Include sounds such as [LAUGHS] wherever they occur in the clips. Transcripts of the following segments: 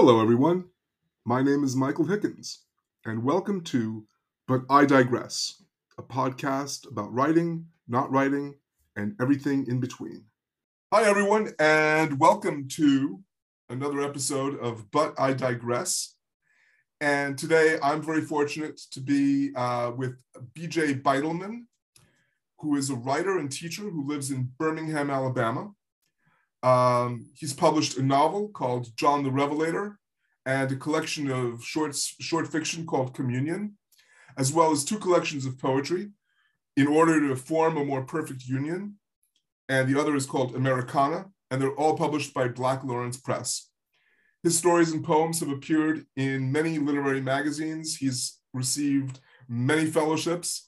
Hello, everyone. My name is Michael Hickins, and welcome to But I Digress, a podcast about writing, not writing, and everything in between. Hi, everyone, and welcome to another episode of But I Digress. And today I'm very fortunate to be uh, with TJ Beitelman, who is a writer and teacher who lives in Birmingham, Alabama. Um, he's published a novel called John the Revelator and a collection of shorts, short fiction called Communion, as well as two collections of poetry in order to form a more perfect union. And the other is called Americana, and they're all published by Black Lawrence Press. His stories and poems have appeared in many literary magazines. He's received many fellowships.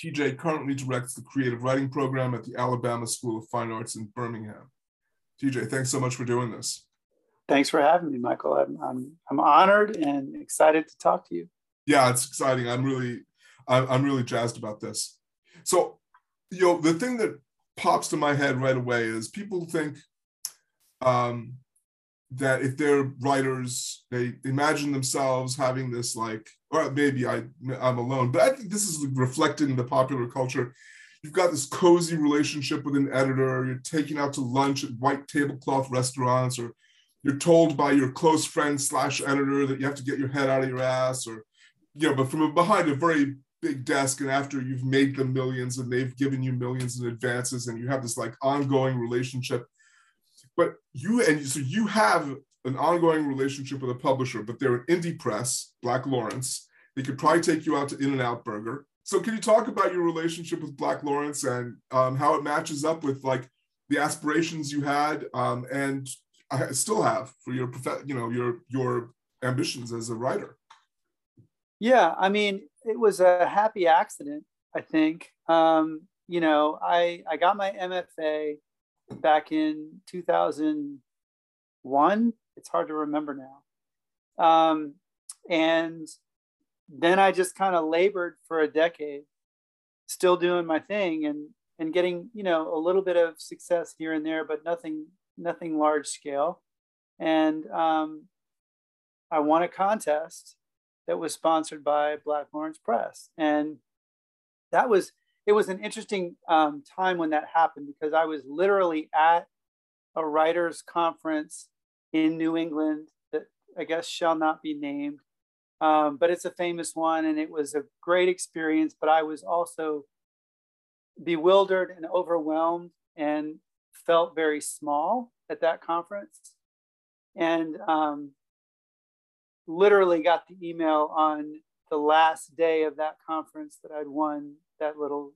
TJ currently directs the creative writing program at the Alabama School of Fine Arts in Birmingham. TJ, thanks so much for doing this. Thanks for having me, Michael. I'm, I'm, I'm honored and excited to talk to you. Yeah, it's exciting. I'm really, I'm, really jazzed about this. So, you know, the thing that pops to my head right away is people think um, that if they're writers, they imagine themselves having this like, or maybe I, I'm alone, but I think this is reflected in the popular culture. You've got this cozy relationship with an editor. You're taking out to lunch at white tablecloth restaurants, or you're told by your close friend slash editor that you have to get your head out of your ass, or you know, but from behind a very big desk, and after you've made them millions and they've given you millions in advances, and you have this like ongoing relationship but you and so you have an ongoing relationship with a publisher, but they're an indie press, Black Lawrence. They could probably take you out to In and Out Burger. So, can you talk about your relationship with Black Lawrence and um, how it matches up with like the aspirations you had um, and I still have for your prof- you know your your ambitions as a writer? Yeah, I mean, it was a happy accident. I think um, you know I I got my MFA back in 2001. It's hard to remember now. Um, and then I just kind of labored for a decade, still doing my thing and and getting you know a little bit of success here and there, but nothing nothing large scale. And um, I won a contest that was sponsored by Black Lawrence Press, and that was it was an interesting um, time when that happened because I was literally at a writers' conference in New England that I guess shall not be named, um, but it's a famous one, and it was a great experience. But I was also bewildered and overwhelmed, and felt very small at that conference, and um, literally got the email on the last day of that conference that I'd won that little,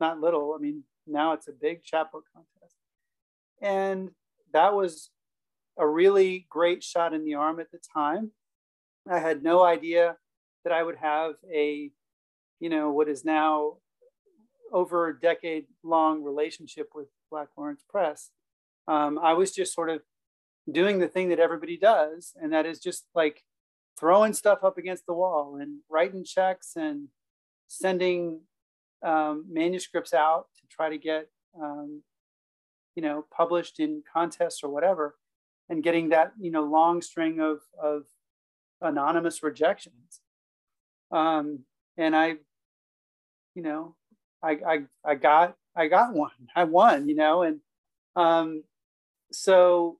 not little, I mean, now it's a big chapbook contest. And that was a really great shot in the arm at the time. I had no idea that I would have a, you know, what is now over a decade long relationship with Black Lawrence Press. Um, I was just sort of doing the thing that everybody does, and that is just like throwing stuff up against the wall and writing checks and sending um, manuscripts out to try to get um, you know published in contests or whatever and getting that you know long string of of anonymous rejections um, and i you know I, I i got i got one i won you know and um so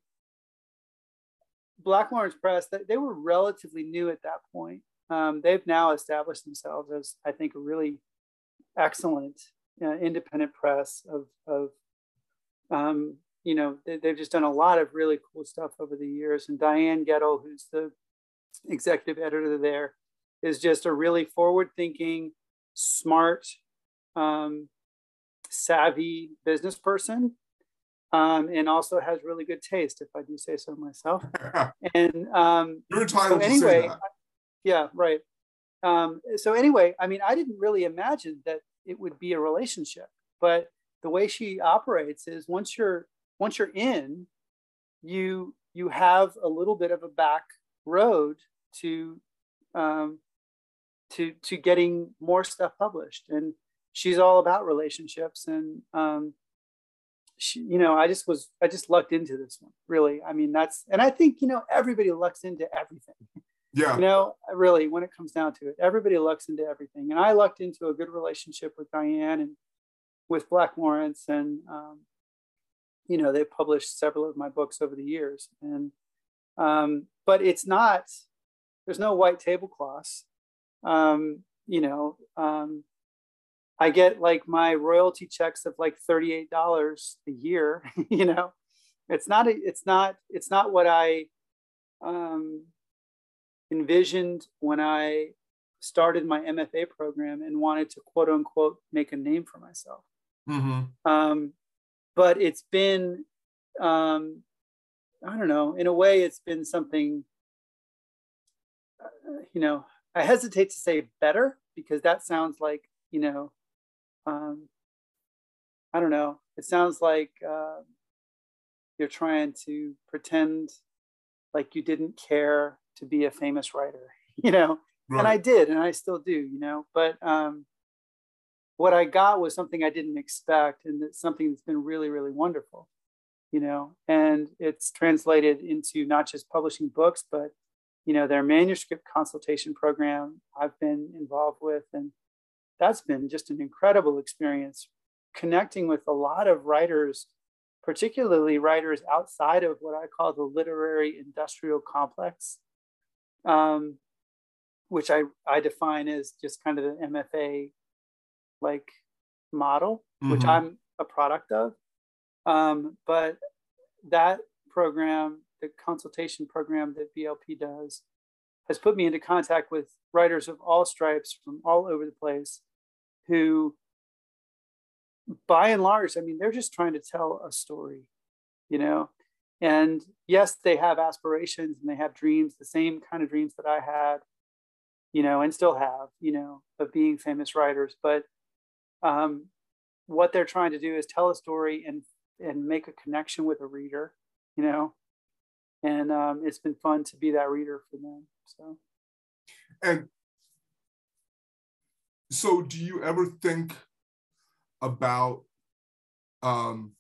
Black Lawrence Press, they were relatively new at that point. Um, they've now established themselves as, I think, a really excellent uh, independent press of, of um, you know, they, have just done a lot of really cool stuff over the years. And Diane Goettel, who's the executive editor there, is just a really forward thinking, smart, um, savvy business person um, and also has really good taste, if I do say so myself. [LAUGHS] and um, you're entitled so anyway, yeah, right. Um, so anyway, I mean, I didn't really imagine that it would be a relationship, but the way she operates is once you're once you're in, you you have a little bit of a back road to um, to to getting more stuff published, and she's all about relationships and um, she, you know, I just was, I just lucked into this one, really. I mean, that's, and I think, you know, everybody lucks into everything. Yeah. You know, really, when it comes down to it, everybody lucks into everything. And I lucked into a good relationship with Diane and with Black Lawrence. And, um, you know, they've published several of my books over the years. And, um, but it's not, there's no white tablecloths. Um, you know, um, I get like my royalty checks of like $38 a year, [LAUGHS] you know, it's not, a, it's not, it's not what I um, envisioned when I started my MFA program and wanted to quote unquote make a name for myself. Mm-hmm. Um, but it's been, um, I don't know, in a way, it's been something, uh, you know, I hesitate to say better because that sounds like, you know, um, I don't know. It sounds like uh, you're trying to pretend like you didn't care to be a famous writer, [LAUGHS] you know. Right. And I did, and I still do, you know. But um, what I got was something I didn't expect, and it's something that's been really, really wonderful, you know. And it's translated into not just publishing books, but you know, their manuscript consultation program I've been involved with, and that's been just an incredible experience connecting with a lot of writers, particularly writers outside of what I call the literary industrial complex, um, which I, I define as just kind of the MFA like model, mm-hmm. which I'm a product of. Um, but that program, the consultation program that BLP does, has put me into contact with writers of all stripes from all over the place who by and large i mean they're just trying to tell a story you know and yes they have aspirations and they have dreams the same kind of dreams that i had you know and still have you know of being famous writers but um, what they're trying to do is tell a story and and make a connection with a reader you know? And um, it's been fun to be that reader for them so. And so do you ever think about um,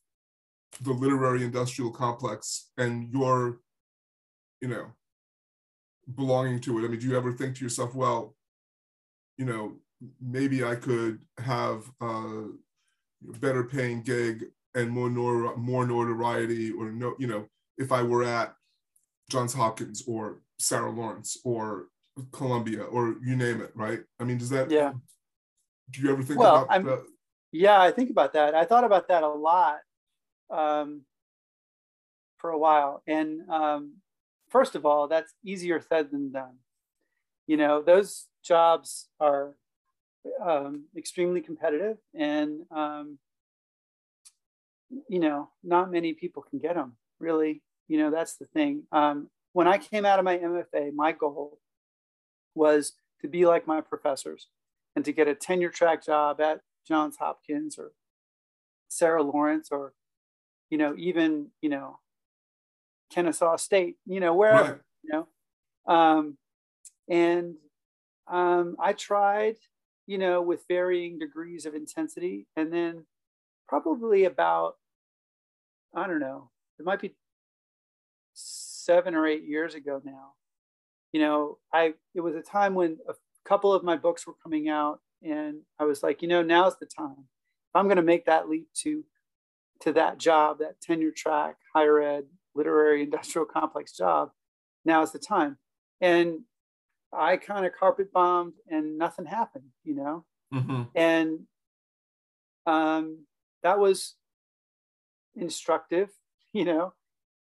the literary industrial complex and your you know belonging to it? I mean do you ever think to yourself well you know maybe i could have a better paying gig and more nor- more notoriety or no you know if i were at johns hopkins or sarah lawrence or columbia or you name it right i mean does that yeah do you ever think well, about I'm, that? Yeah, I think about that. I thought about that a lot um, for a while. And um, first of all, that's easier said than done. You know, those jobs are um, extremely competitive, and um, you know, not many people can get them. Really, you know, that's the thing. Um, when I came out of my MFA, my goal was to be like my professors and to get a tenure track job at Johns Hopkins or Sarah Lawrence or, you know, even, you know, Kennesaw State, you know, wherever, right. you know. Um, and um, I tried, you know, with varying degrees of intensity. And then probably about, I don't know, it might be seven or eight years ago now. You know, I it was a time when a couple of my books were coming out and i was like you know now's the time if i'm going to make that leap to to that job that tenure track higher ed literary [LAUGHS] industrial complex job now's the time and i kind of carpet bombed and nothing happened you know? Mm-hmm. and um, that was instructive [LAUGHS] you know?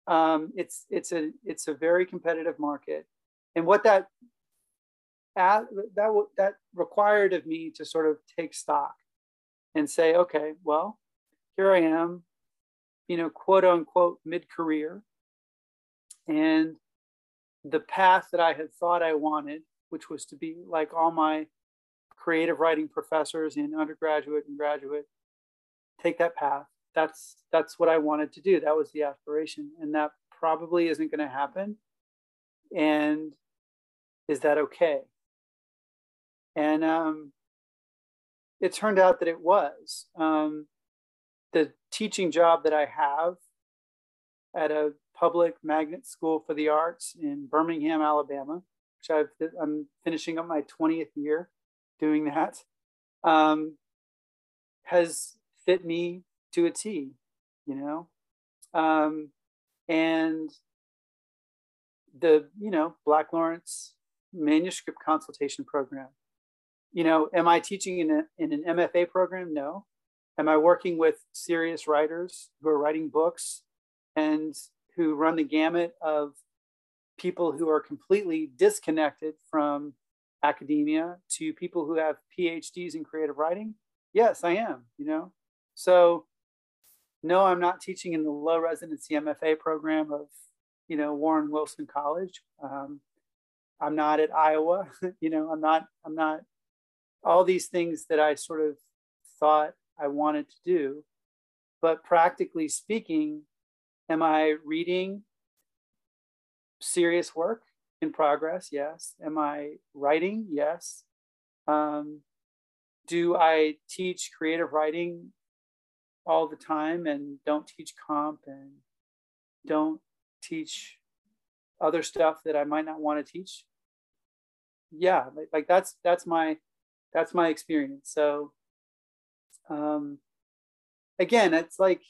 Um, it's it's a it's a very competitive market. And what that that that required of me to sort of take stock and say, okay, well, here I am, you know, quote unquote mid career, and the path that I had thought I wanted, which was to be like all my creative writing professors in undergraduate and graduate, take that path. That's that's what I wanted to do. That was the aspiration, and that probably isn't going to happen. And is that okay? And um, it turned out that it was. Um, the teaching job that I have at a public magnet school for the arts in Birmingham, Alabama, which I've, I'm finishing up my 20th year doing that, um, has fit me to a T, you know? Um, and the, you know, Black Lawrence manuscript consultation program. You know, am I teaching in, a, in an MFA program? No. Am I working with serious writers who are writing books and who run the gamut of people who are completely disconnected from academia to people who have PhDs in creative writing? Yes, I am, you know. So no, I'm not teaching in the low residency MFA program of, you know, Warren Wilson College. Um, I'm not at Iowa, [LAUGHS] you know, I'm not, I'm not all these things that I sort of thought I wanted to do. But practically speaking, am I reading serious work in progress? Yes. Am I writing? Yes. Um, do I teach creative writing all the time and don't teach comp and don't teach other stuff that I might not want to teach? Yeah, like, like that's that's my that's my experience. So um again, it's like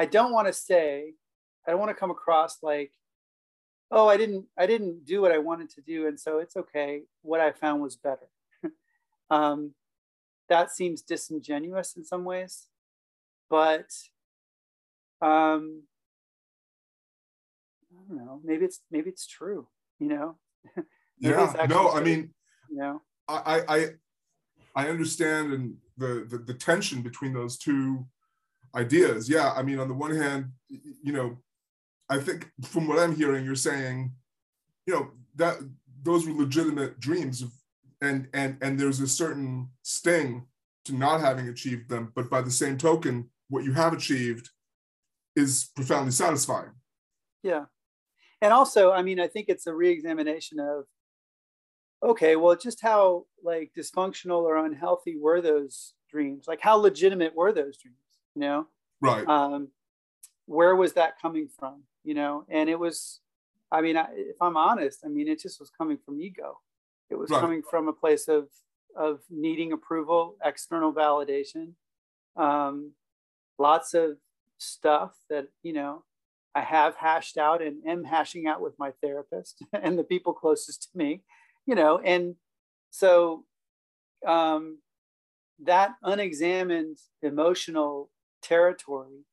I don't want to say, I don't want to come across like oh i didn't i didn't do what i wanted to do and so it's okay. What i found was better. [LAUGHS] Um, that seems disingenuous in some ways but um, i don't know. Maybe it's maybe it's true you know? [LAUGHS] Yeah no i mean you know? I i i understand and the, the the tension between those two ideas yeah i mean on the one hand you know I think from what I'm hearing, you're saying, you know, that those were legitimate dreams of, and and and there's a certain sting to not having achieved them, but by the same token, what you have achieved is profoundly satisfying. Yeah. And also, I mean, I think it's a re-examination of okay, well, just how like dysfunctional or unhealthy were those dreams? Like how legitimate were those dreams? You know? Right. Um, where was that coming from? you know, and it was, I mean, I, if I'm honest, I mean, it just was coming from ego. It was right. coming from a place of, of needing approval, external validation, um, lots of stuff that, you know, I have hashed out and am hashing out with my therapist [LAUGHS] and the people closest to me, you know, and so um, that unexamined emotional territory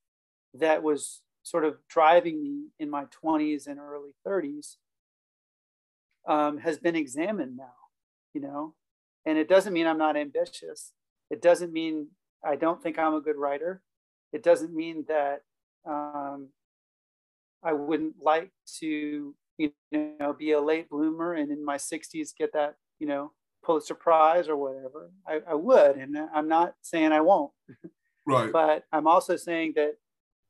that was sort of driving me in my 20s and early 30s um, has been examined now, you know, and it doesn't mean I'm not ambitious. It doesn't mean I don't think I'm a good writer. It doesn't mean that um, I wouldn't like to, you know, be a late bloomer and in my 60s get that, you know, Pulitzer Prize or whatever. I, I would, and I'm not saying I won't. [LAUGHS] Right. but I'm also saying that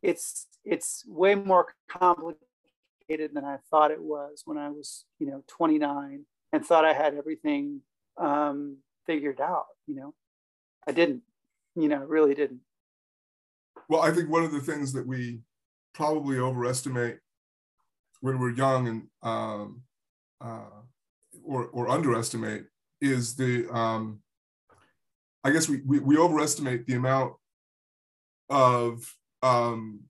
it's it's way more complicated than I thought it was when I was, you know, 29 and thought I had everything um, figured out. You know, I didn't. You know, really didn't. Well, I think one of the things that we probably overestimate when we're young and um, uh, or or underestimate is the um, I guess we, we we overestimate the amount of um,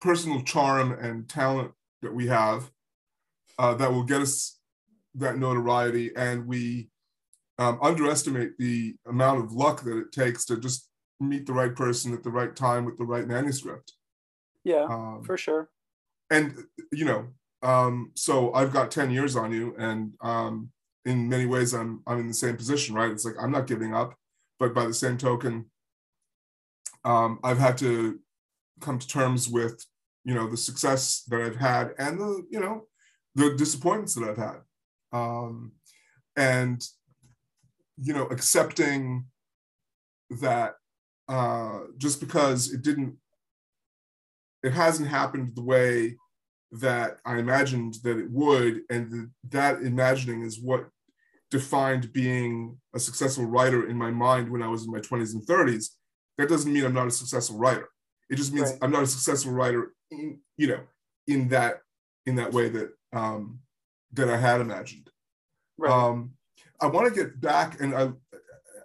personal charm and talent that we have uh, that will get us that notoriety, and we um, underestimate the amount of luck that it takes to just meet the right person at the right time with the right manuscript. Yeah, um, for sure. And you know, um, so I've got ten years on you, and um, in many ways, I'm I'm in the same position, right? It's like I'm not giving up, but by the same token, um, I've had to come to terms with you know the success that I've had and the you know the disappointments that I've had, um, and you know accepting that uh, just because it didn't, it hasn't happened the way that I imagined that it would, and the, that imagining is what defined being a successful writer in my mind when I was in my 20s and 30s. That doesn't mean I'm not a successful writer. It just means Right. I'm not a successful writer in, you know, in that in that way that um, that I had imagined. Right. Um, I want to get back and I,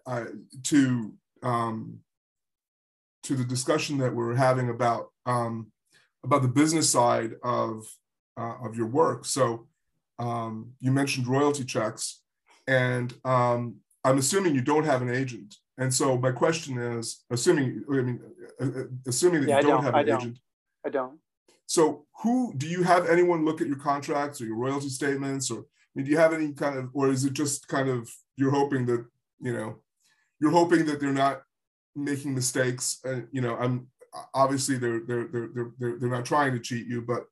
I to um, to the discussion that we're having about um, about the business side of uh, of your work. So um, you mentioned royalty checks, and um, I'm assuming you don't have an agent. And so my question is, assuming I mean, uh, uh, assuming that Yeah, you don't, don't. have I don't. agent. I don't. So who do you have anyone look at your contracts or your royalty statements or I mean, do you have any kind of or is it just kind of you're hoping that you know you're hoping that they're not making mistakes and you know I'm obviously they're they're they're they're they're, they're not trying to cheat you but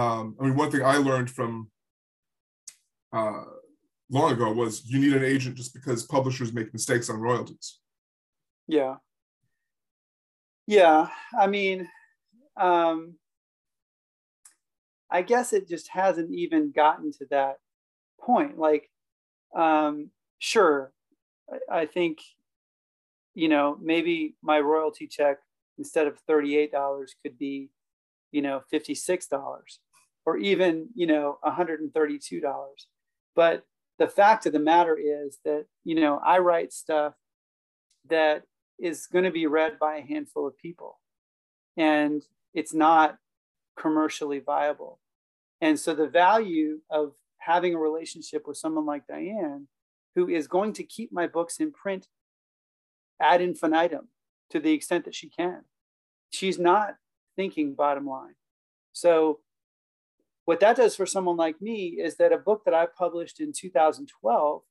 um, I mean one thing I learned from uh, long ago was you need an agent just because publishers make mistakes on royalties. Yeah. Yeah. I mean, um, I guess it just hasn't even gotten to that point. Like, um, sure, I, I think, you know, maybe my royalty check instead of $38 could be, you know, $56 or even, you know, $132. But the fact of the matter is that, you know, I write stuff that is going to be read by a handful of people and it's not commercially viable. And so the value of having a relationship with someone like Diane, who is going to keep my books in print ad infinitum to the extent that she can, she's not thinking bottom line. So what that does for someone like me is that a book that I published in 2012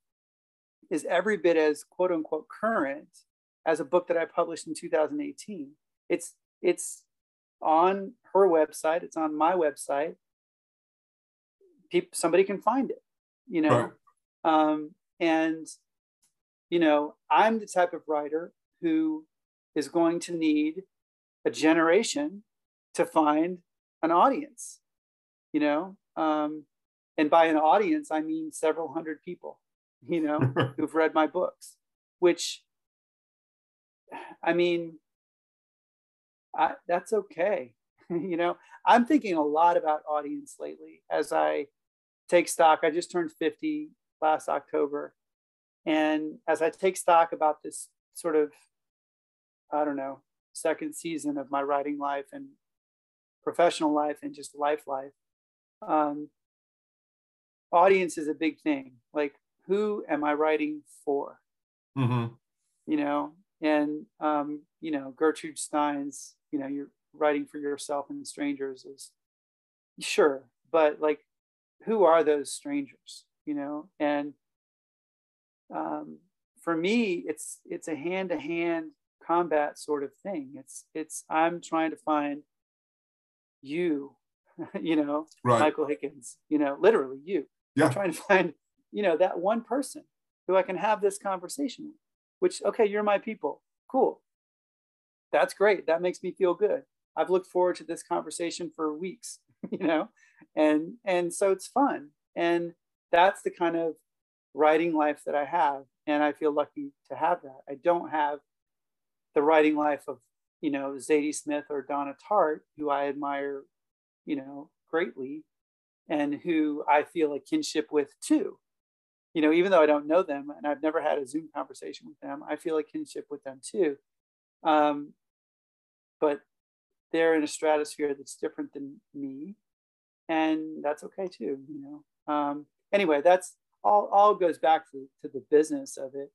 is every bit as quote unquote current as a book that I published in 2018. It's it's on her website, it's on my website. People, somebody can find it, you know. Right. Um, and you know, I'm the type of writer who is going to need a generation to find an audience, you know. Um, and by an audience, I mean several hundred people, you know, [LAUGHS] who've read my books, which I mean, I, that's okay. [LAUGHS] you know, I'm thinking a lot about audience lately as I take stock. I just turned 50 last October. And as I take stock about this sort of, I don't know, second season of my writing life and professional life and just life life, um, audience is a big thing. Like, who am I writing for? Mm-hmm. You know, and um, you know gertrude stein's you know you're writing for yourself and strangers is sure but like who are those strangers you know and um, for me it's it's a hand-to-hand combat sort of thing it's it's i'm trying to find you [LAUGHS] you know Right. michael hickins you know literally you. Yeah. i'm trying to find you know that one person who i can have this conversation with which okay you're my people. Cool. That's great. That makes me feel good. I've looked forward to this conversation for weeks [LAUGHS] you know and and so it's fun. And that's the kind of writing life that i have and i feel lucky to have that. I don't have the writing life of you know zadie smith or donna tartt who i admire you know greatly and who i feel a kinship with too you know, even though I don't know them and I've never had a Zoom conversation with them, I feel a kinship with them too. Um, but they're in a stratosphere that's different than me, and that's okay too. You know. Um, anyway, that's all. All goes back to to the business of it,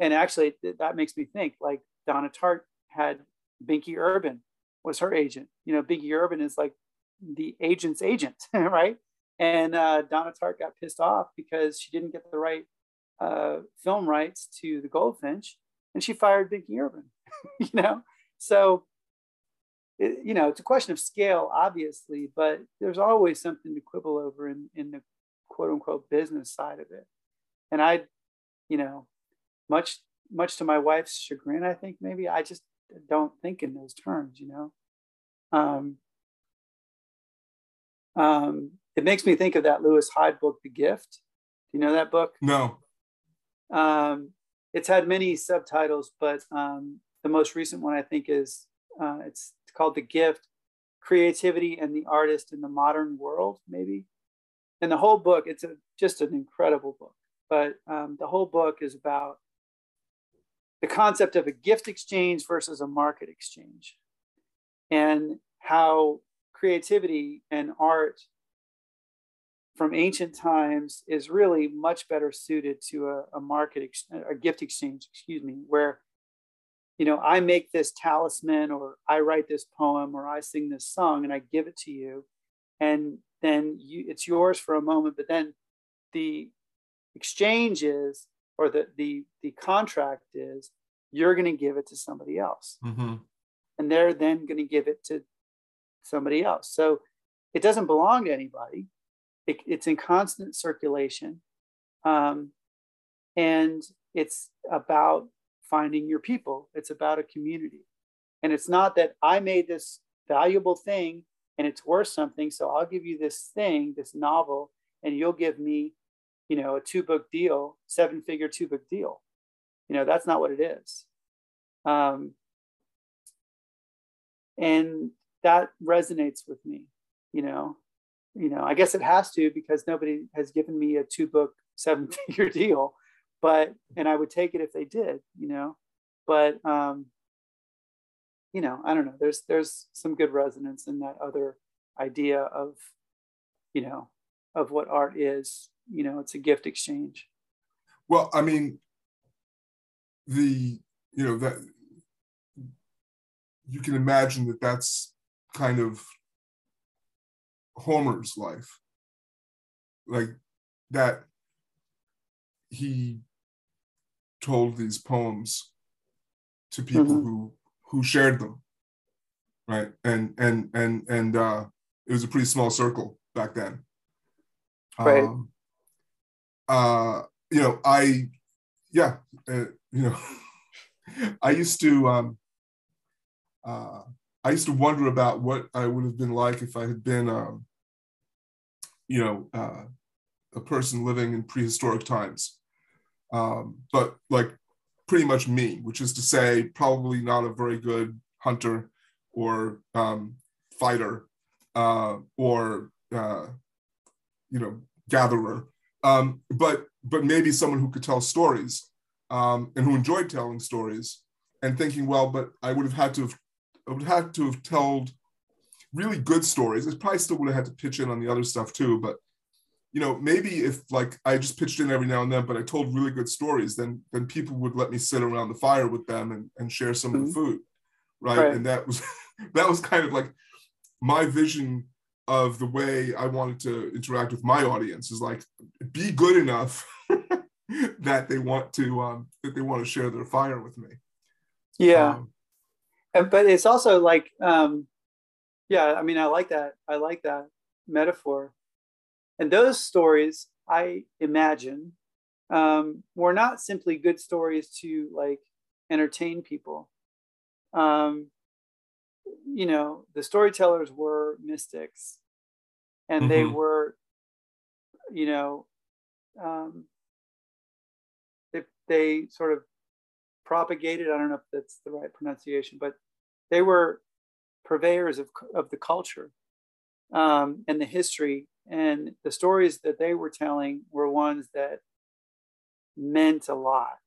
and actually th- that makes me think. Like Donna Tartt had Binky Urban was her agent. You know, Binky Urban is like the agent's agent, [LAUGHS] right? And uh, Donna Tartt got pissed off because she didn't get the right uh, film rights to the Goldfinch, and she fired Binky Urban. [LAUGHS] you know, so it, you know it's a question of scale, obviously, but there's always something to quibble over in in the quote unquote business side of it. And I, you know, much much to my wife's chagrin, I think maybe I just don't think in those terms. You know. Um, um, it makes me think of that Lewis Hyde book, The Gift. Do you know that book? No. Um, it's had many subtitles, but um, the most recent one I think is uh, it's, called The Gift Creativity and the Artist in the Modern World, maybe. And the whole book, it's a, just an incredible book. But um, the whole book is about the concept of a gift exchange versus a market exchange and how creativity and art from ancient times is really much better suited to a, a market ex- a gift exchange excuse me where you know i make this talisman or i write this poem or i sing this song and i give it to you and then you, it's yours for a moment but then the exchange is or the the the contract is you're going to give it to somebody else mm-hmm. and they're then going to give it to somebody else. So it doesn't belong to anybody. It, it's in constant circulation. Um, and it's about finding your people. It's about a community. And it's not that i made this valuable thing and it's worth something so i'll give you this thing this novel and you'll give me you know a two book deal seven figure two book deal. You know that's not what it is. Um, and that resonates with me you know? You know i guess it has to because nobody has given me a two book seven figure [LAUGHS] deal but and i would take it if they did you know? But um you know i don't know. There's there's some good resonance in that other idea of you know of what art is you know? It's a gift exchange. Well i mean the you know that you can imagine that that's kind of homer's life. Like that he told these poems to people mm-hmm. who who shared them right? And and and and uh it was a pretty small circle back then. Right. Um, uh, you know, I, yeah, uh, you know, [LAUGHS] I used to, um, uh, I used to wonder about what I would have been like if I had been, um, you know, uh, a person living in prehistoric times. Um, but like pretty much me, which is to say, probably not a very good hunter or um, fighter uh, or, uh, you know, gatherer um, but but maybe someone who could tell stories um, and who enjoyed telling stories and thinking, well, but I would have had to have I would have to have told really good stories. I probably still would have had to pitch in on the other stuff too, but you know, maybe if like I just pitched in every now and then, but I told really good stories, then then people would let me sit around the fire with them and, and share some mm-hmm. of the mm-hmm. food. Right? right. And that was [LAUGHS] that was kind of like my vision of the way I wanted to interact with my audience is like be good enough [LAUGHS] that they want to um, that they want to share their fire with me. Yeah, um, but it's also like um, yeah, I mean, I like that. I like that metaphor, and those stories I imagine um, were not simply good stories to like entertain people. Um, you know, the storytellers were mystics and mm-hmm. they were, you know, um, they, they sort of propagated, I don't know if that's the right pronunciation, but they were purveyors of, of the culture um, and the history. And the stories that they were telling were ones that meant a lot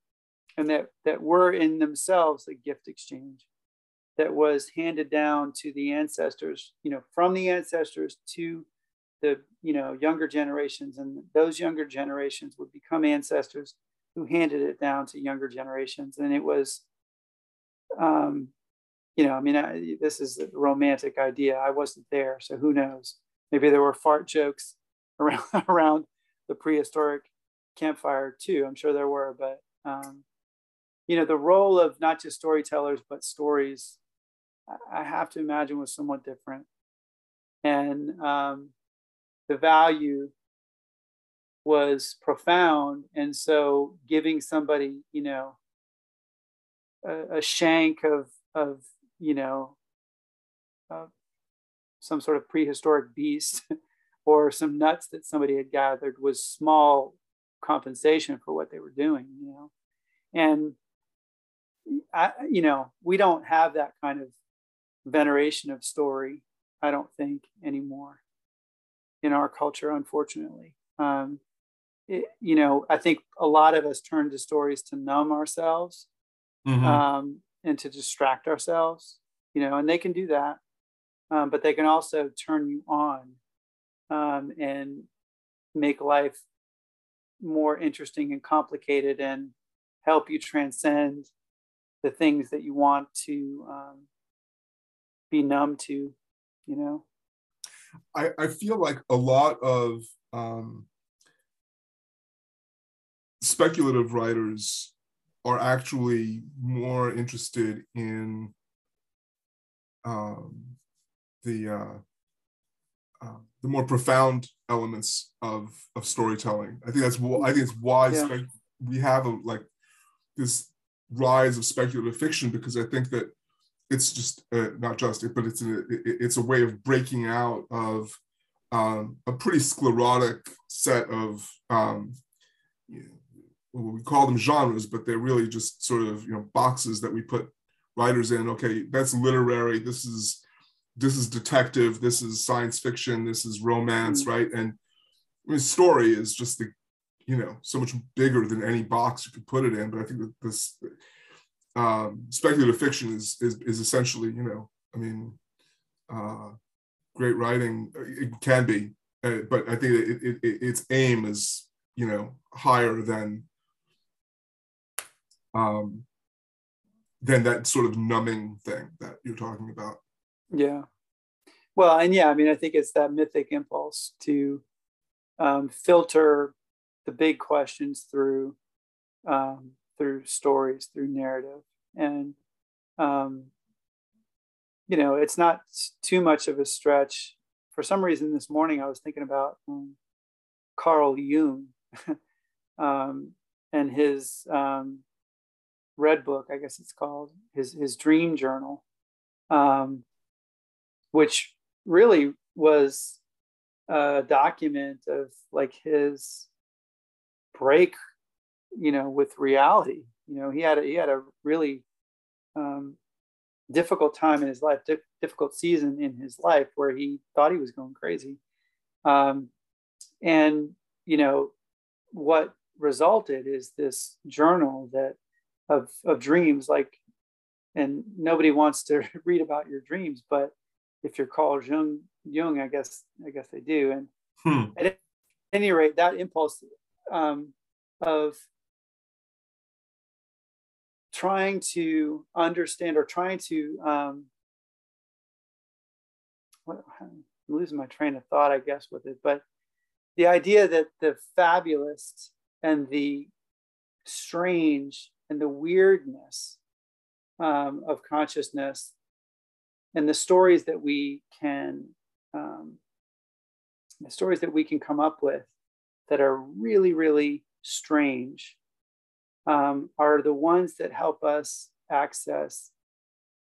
and that, that were in themselves a gift exchange that was handed down to the ancestors, you know, from the ancestors to the you know younger generations, and those younger generations would become ancestors who handed it down to younger generations, and it was, um, you know, I mean, I, this is a romantic idea. I wasn't there, so who knows? Maybe there were fart jokes [LAUGHS] around around the prehistoric campfire too. I'm sure there were, but um, you know, the role of not just storytellers but stories I have to imagine was somewhat different. And um, the value was profound. And so giving somebody, you know, a, a shank of, of, you know, uh, some sort of prehistoric beast [LAUGHS] or some nuts that somebody had gathered was small compensation for what they were doing, you know. And I, you know, we don't have that kind of veneration of story. I don't think anymore in our culture, unfortunately. Um, it, you know, I think a lot of us turn to stories to numb ourselves mm-hmm. um, and to distract ourselves, you know, and they can do that. Um, but they can also turn you on um, and make life more interesting and complicated and help you transcend the things that you want to um, be numb to, you know? I, I feel like a lot of um, speculative writers are actually more interested in um, the uh, uh, the more profound elements of of storytelling. I think that's I think it's why yeah. spe- we have a like this rise of speculative fiction because I think that it's just uh, not just it, but it's a it's a way of breaking out of um, a pretty sclerotic set of um, you know, well, we call them genres, but they're really just sort of you know boxes that we put writers in. Okay, that's literary. This is this is detective. This is science fiction. This is romance, mm-hmm. right? And I mean, story is just the you know so much bigger than any box you could put it in. But I think that this um, speculative fiction is, is is essentially you know I mean uh, great writing. It can be, uh, but I think it, it, it, its aim is you know higher than um, than that sort of numbing thing that you're talking about. Yeah. Well, and yeah, I mean, I think it's that mythic impulse to um, filter the big questions through um, through stories, through narrative, and um, you know, it's not too much of a stretch. For some reason, this morning I was thinking about um, Carl Jung [LAUGHS] um, and his um, red book, I guess it's called, his his dream journal, um, which really was a document of like his break, you know, with reality. You know, he had a, he had a really um, difficult time in his life, di- difficult season in his life where he thought he was going crazy, um, and you know what resulted is this journal that of of dreams like and nobody wants to [LAUGHS] read about your dreams but if you're Carl Jung, Jung, I guess I guess they do. And hmm. at any rate, that impulse um, of trying to understand or trying to um, what, I'm losing my train of thought, I guess, with it, but the idea that the fabulous and the strange and the weirdness um, of consciousness and the stories that we can um, the stories that we can come up with that are really really strange um, are the ones that help us access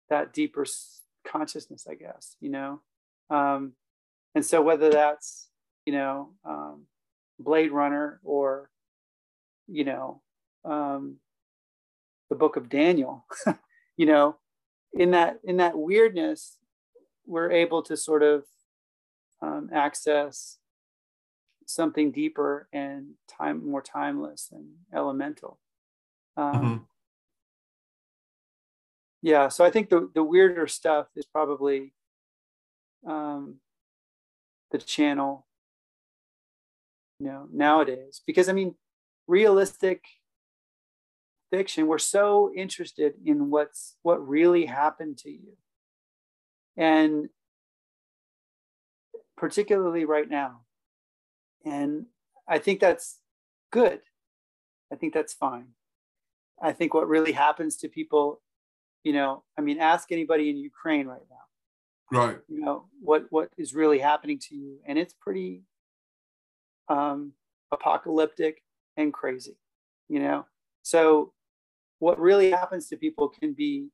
that deeper consciousness i guess you know? Um, and so whether that's you know um, blade runner or you know um, the book of Daniel, [LAUGHS] you know, in that in that weirdness, we're able to sort of um, access something deeper and time more timeless and elemental. Um, mm-hmm. Yeah, so I think the the weirder stuff is probably um, the channel, you know, nowadays because I mean, realistic fiction we're so interested in what's what really happened to you. And particularly right now. And i think that's good. I think that's fine. I think what really happens to people you know i mean ask anybody in ukraine right now. Right. You know what what is really happening to you? And it's pretty um apocalyptic and crazy you know? So what really happens to people can be,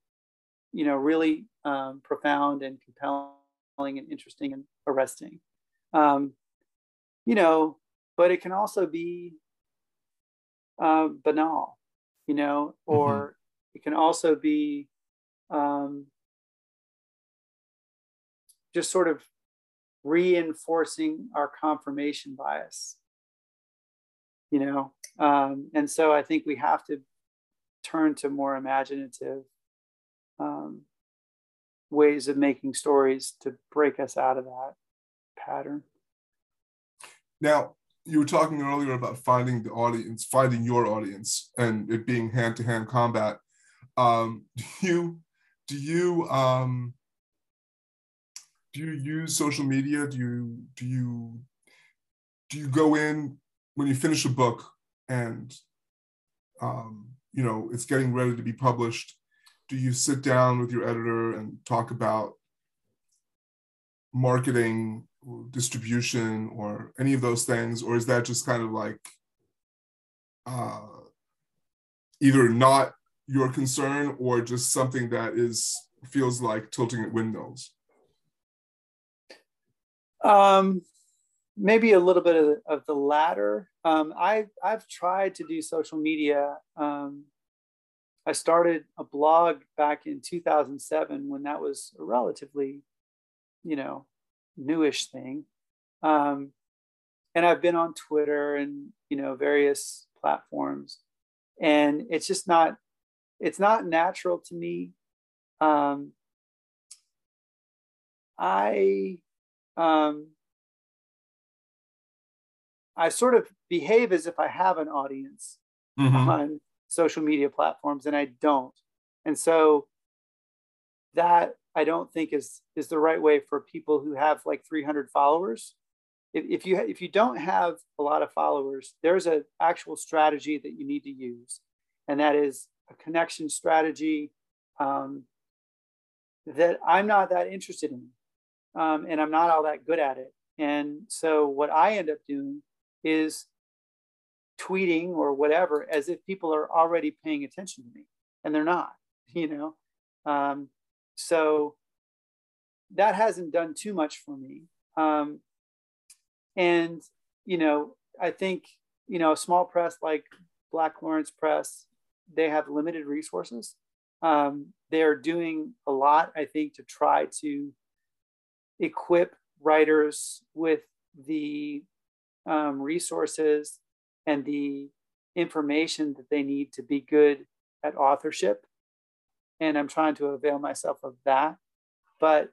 you know, really um, profound and compelling and interesting and arresting. Um, you know, but it can also be uh, banal, you know, or mm-hmm. it can also be um, just sort of reinforcing our confirmation bias you know um, and so i think we have to turn to more imaginative um, ways of making stories to break us out of that pattern. Now you were talking earlier about finding the audience finding your audience and it being hand-to-hand combat. Um, do you do you um, do you use social media? Do you do you do you go in when you finish a book and um, you know it's getting ready to be published. Do you sit down with your editor and talk about marketing or distribution or any of those things? Or is that just kind of like uh, either not your concern or just something that is feels like tilting at windmills? Um maybe a little bit of, of the latter. Um, I, I've tried to do social media. Um, I started a blog back in 2007 when that was a relatively, you know, newish thing. Um, and I've been on Twitter and, you know, various platforms. And it's just not, it's not natural to me. Um, I, um, I sort of behave as if I have an audience mm-hmm. on social media platforms, and I don't. And so that I don't think is is the right way for people who have like 300 followers. If, if you if you don't have a lot of followers, there's an actual strategy that you need to use, and that is a connection strategy um, that I'm not that interested in, um, and I'm not all that good at it. And so what I end up doing is tweeting or whatever as if people are already paying attention to me and they're not [LAUGHS] you know? Um, so that hasn't done too much for me. Um, and you know i think you know a small press like black lawrence press they have limited resources. Um, they're doing a lot i think to try to equip writers with the um, resources and the information that they need to be good at authorship. And I'm trying to avail myself of that. But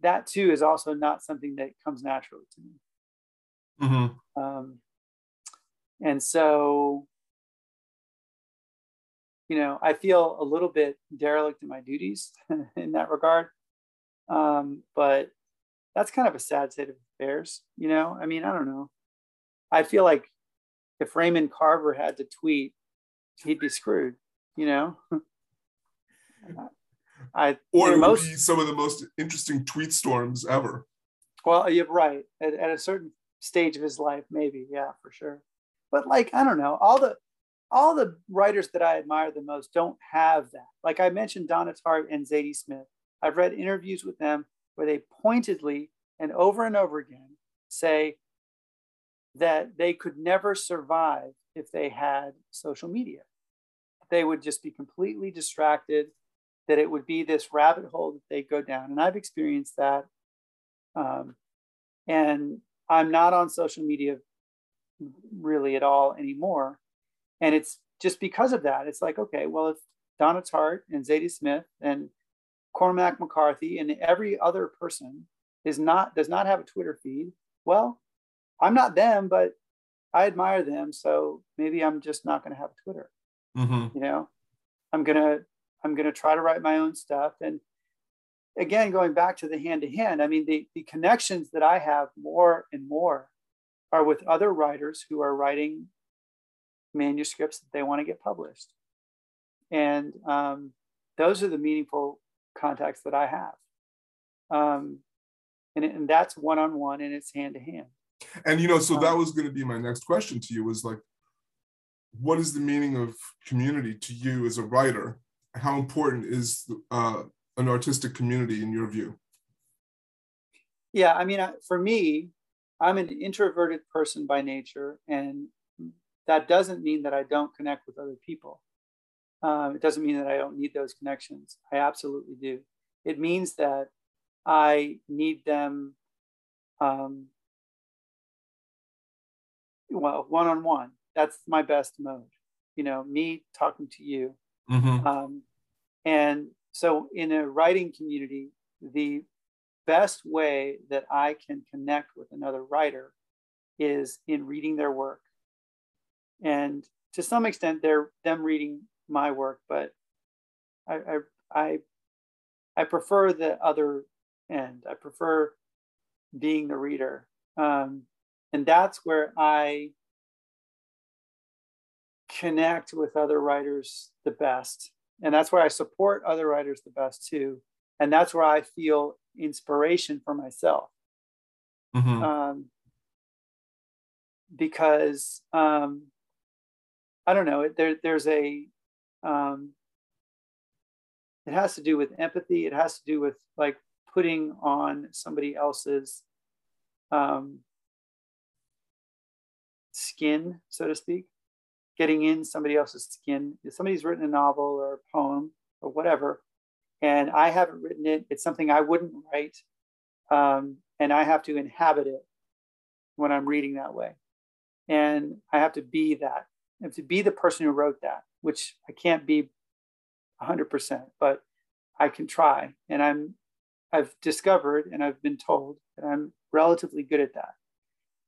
that too is also not something that comes naturally to me. Mm-hmm. Um, and so, you know, I feel a little bit derelict in my duties [LAUGHS] in that regard. Um, but that's kind of a sad state of affairs. You know, I mean, I don't know. I feel like if Raymond Carver had to tweet, he'd be screwed. You know. [LAUGHS] I or it would be some of the most interesting tweet storms ever. Well, you're right. At, at a certain stage of his life, maybe, yeah, for sure. But like, I don't know, all the all the writers that I admire the most don't have that. Like I mentioned, Donna Tartt and Zadie Smith. I've read interviews with them where they pointedly and over and over again say that they could never survive if they had social media. They would just be completely distracted, that it would be this rabbit hole that they go down. And I've experienced that. Um, and I'm not on social media really at all anymore. And it's just because of that. It's like, okay, well, if Donna Tartt and Zadie Smith and Cormac McCarthy and every other person is not does not have a Twitter feed, well, I'm not them, but I admire them, so maybe I'm just not going to have Twitter. Mm-hmm. You know, I'm gonna I'm gonna try to write my own stuff. And again, going back to the hand to hand, I mean, the the connections that I have more and more are with other writers who are writing manuscripts that they want to get published, and um, those are the meaningful contacts that I have. Um, and, and that's one on one and it's hand to hand. And you know, so that was going to be my next question to you was like, what is the meaning of community to you as a writer? How important is uh, an artistic community in your view? Yeah, I mean, for me, I'm an introverted person by nature, and that doesn't mean that I don't connect with other people. Um, it doesn't mean that I don't need those connections. I absolutely do. It means that I need them, um, well, one on one. That's my best mode. You know, me talking to you. Mm-hmm. Um, and so, in a writing community, the best way that I can connect with another writer is in reading their work. And to some extent, they're them reading my work, but I, I, I, I prefer the other end. I prefer being the reader. Um, and that's where I connect with other writers the best. And that's where I support other writers the best too. And that's where I feel inspiration for myself. Mm-hmm. Um, because um, I don't know, there, there's a, um, it has to do with empathy. It has to do with like putting on somebody else's um, skin, so to speak, getting in somebody else's skin. If somebody's written a novel or a poem or whatever, and I haven't written it, it's something I wouldn't write. Um, and I have to inhabit it when I'm reading that way. And I have to be that. I have to be the person who wrote that, which I can't be 100%, but I can try. And I'm, I've discovered and I've been told that I'm relatively good at that.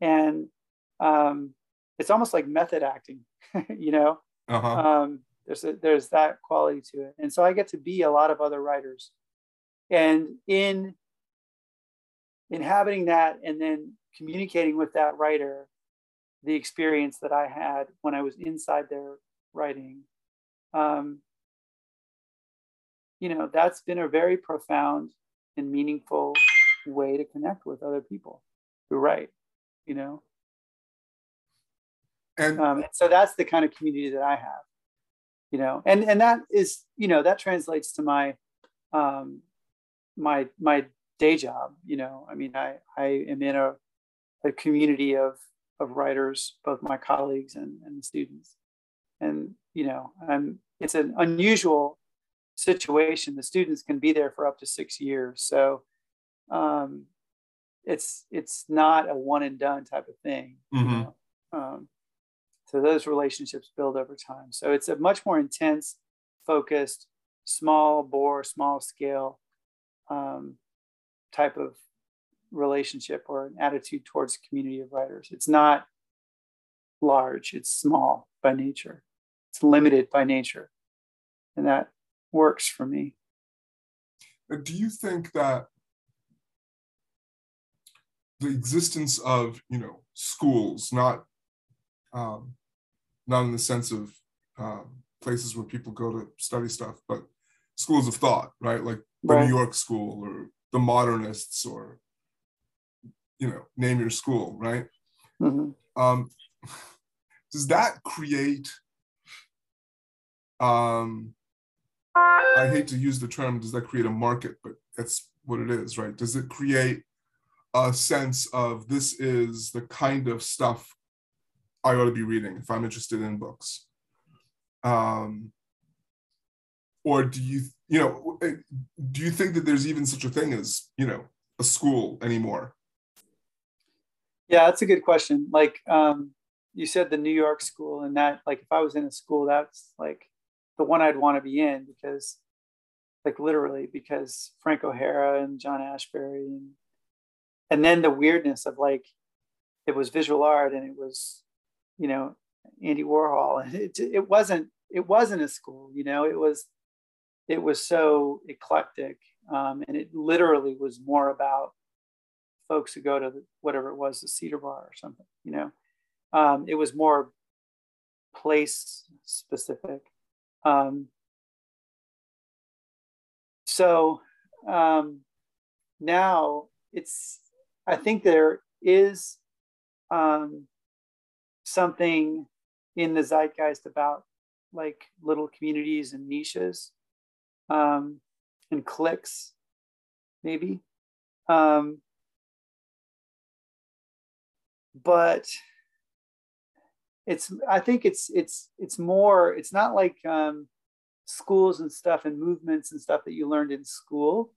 And um, it's almost like method acting, [LAUGHS] you know? Uh-huh. Um, there's a, there's that quality to it, and so I get to be a lot of other writers, and in inhabiting that and then communicating with that writer, the experience that I had when I was inside their writing, um, you know, that's been a very profound and meaningful way to connect with other people who write, you know. And, um, and so that's the kind of community that I have you know and and that is you know that translates to my um my my day job you know i mean i i am in a, a community of of writers both my colleagues and and students and you know i'm it's an unusual situation the students can be there for up to six years so um it's it's not a one and done type of thing mm-hmm. you know? um, so those relationships build over time. So it's a much more intense, focused, small bore, small scale um, type of relationship or an attitude towards community of writers. It's not large, it's small by nature. It's limited by nature. And that works for me. Do you think that the existence of, you know, schools, not um, not in the sense of um, places where people go to study stuff, but schools of thought, right? Like the right. New York School or the modernists or, you know, name your school, right? Mm-hmm. Um, does that create, um, I hate to use the term, does that create a market? But that's what it is, right? Does it create a sense of this is the kind of stuff I ought to be reading if I'm interested in books. Um, or do you, you know, eh, do you think that there's even such a thing as, you know, a school anymore? Yeah, that's a good question. Like um, you said, the New York school, and that, like, if I was in a school, that's like the one I'd want to be in because, like, literally, because Frank O'Hara and John Ashbery, and and then the weirdness of like, it was visual art and it was you know Andy Warhol, it it wasn't it wasn't a school, you know, it was it was so eclectic, um, and it literally was more about folks who go to the, whatever it was, the Cedar Bar or something, you know. Um, it was more place specific. Um, so um, now it's, I think there is um, something in the zeitgeist about like little communities and niches um, and cliques, maybe. Um, but it's I think it's it's it's more it's not like um, schools and stuff and movements and stuff that you learned in school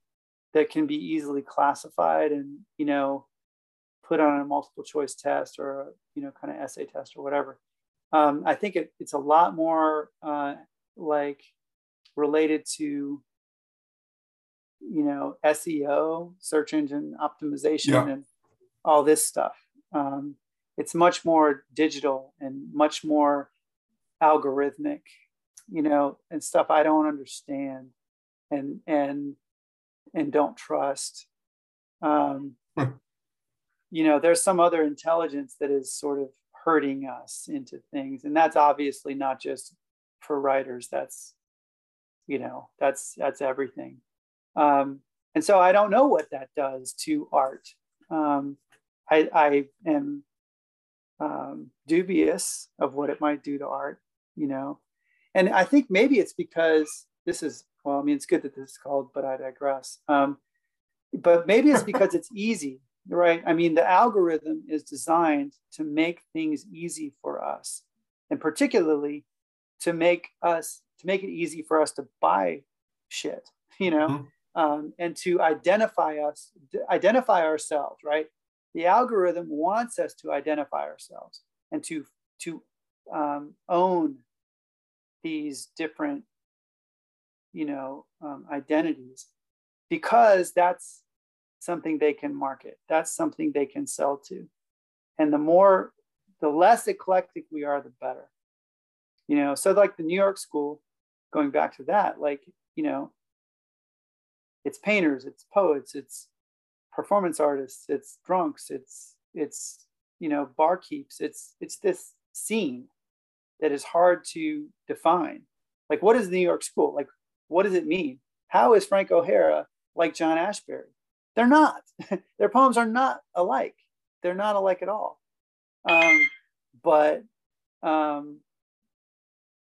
that can be easily classified and you know put on a multiple choice test or a you know kind of essay test or whatever. Um, i think it, it's a lot more uh, like related to you know seo search engine optimization yeah. and all this stuff. Um, it's much more digital and much more algorithmic you know and stuff i don't understand and and and don't trust. Um, you know there's some other intelligence that is sort of herding us into things. And that's obviously not just for writers. That's you know that's that's everything. Um, and so i don't know what that does to art. Um, I, I am um, dubious of what it might do to art you know? And i think maybe it's because this is well i mean it's good that this is called but i digress. Um, but maybe it's because it's easy right? I mean, the algorithm is designed to make things easy for us, and particularly to make us to make it easy for us to buy shit, you know, mm-hmm. um, and to identify us, identify ourselves, right? The algorithm wants us to identify ourselves and to to um, own these different, you know, um, identities because that's something they can market. That's something they can sell to. And the more, the less eclectic we are, the better. You know, so like the New York School, going back to that, like, you know, it's painters, it's poets, it's performance artists, it's drunks, it's, it's, you know, barkeeps, it's, it's this scene that is hard to define. Like, what is the New York School? Like, what does it mean? How is Frank O'Hara like John Ashbery? They're not. [LAUGHS] Their poems are not alike. They're not alike at all. Um, but um,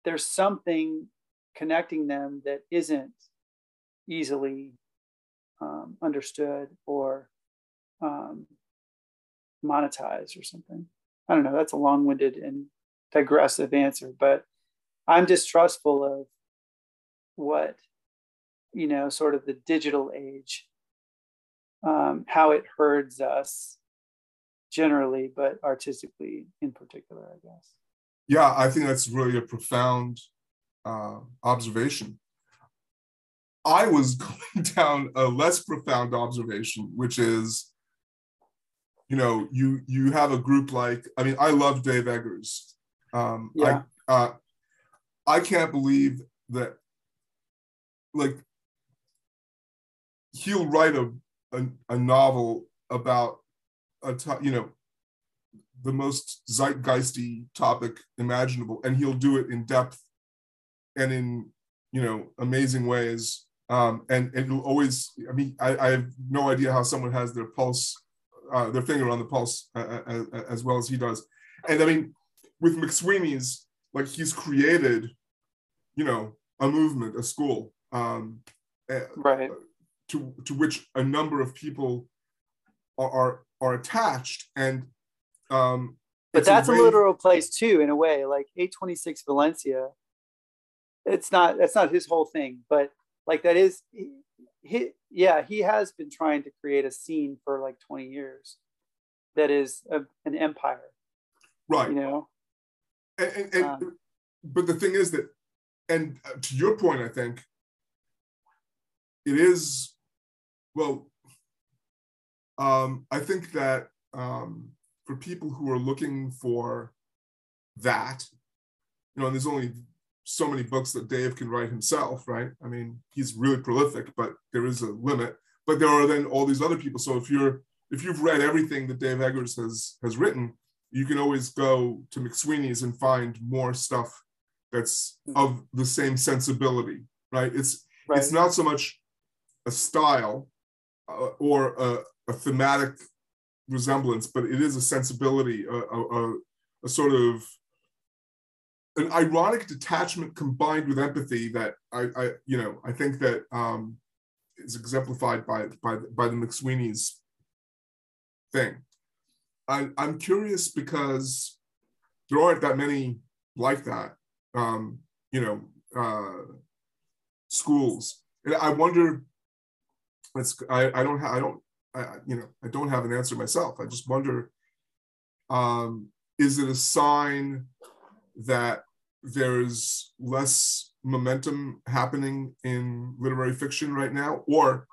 there's something connecting them that isn't easily um, understood or um, monetized or something. I don't know. That's a long winded and digressive answer, but I'm distrustful of what, you know, sort of the digital age um, how it herds us generally, but artistically in particular, I guess. Yeah, I think that's really a profound uh, observation. I was [LAUGHS] going down a less profound observation, which is, you know, you you have a group like I mean, I love Dave Eggers. Um, yeah. I, uh, I can't believe that, like, he'll write a a, a novel about a to, you know the most zeitgeisty topic imaginable and he'll do it in depth and in you know amazing ways. Um, and, and it'll always i mean I, I, have no idea how someone has their pulse uh, their finger on the pulse uh, uh, uh as well as he does. And i mean with mcsweeney's like he's created you know a movement a school um, right to, to which a number of people are, are, are attached. And um, but that's a, way... a, literal place too, in a way, like 826 Valencia. It's not, that's not his whole thing, but like that is, he, he, yeah, he has been trying to create a scene for like 20 years that is a, an empire. Right. You know? And, and, and um, but the thing is that, and to your point, I think it is well, um, I think that um, for people who are looking for that, you know, and there's only so many books that Dave can write himself, right? I mean, he's really prolific, but there is a limit. But there are then all these other people. So if you're if you've read everything that Dave Eggers has has written, you can always go to McSweeney's and find more stuff that's of the same sensibility, right? It's right. it's not so much a style uh, or a, a, thematic resemblance, but it is a sensibility, a, a, a, sort of an ironic detachment combined with empathy that I, I you know, I think that um, is exemplified by by by the McSweeney's thing. I, I'm curious because there aren't that many like that. Um, you know, uh, schools. And I wonder. It's I, I don't have I don't I, you know I don't have an answer myself. I just wonder. Um, is it a sign that there's less momentum happening in literary fiction right now, or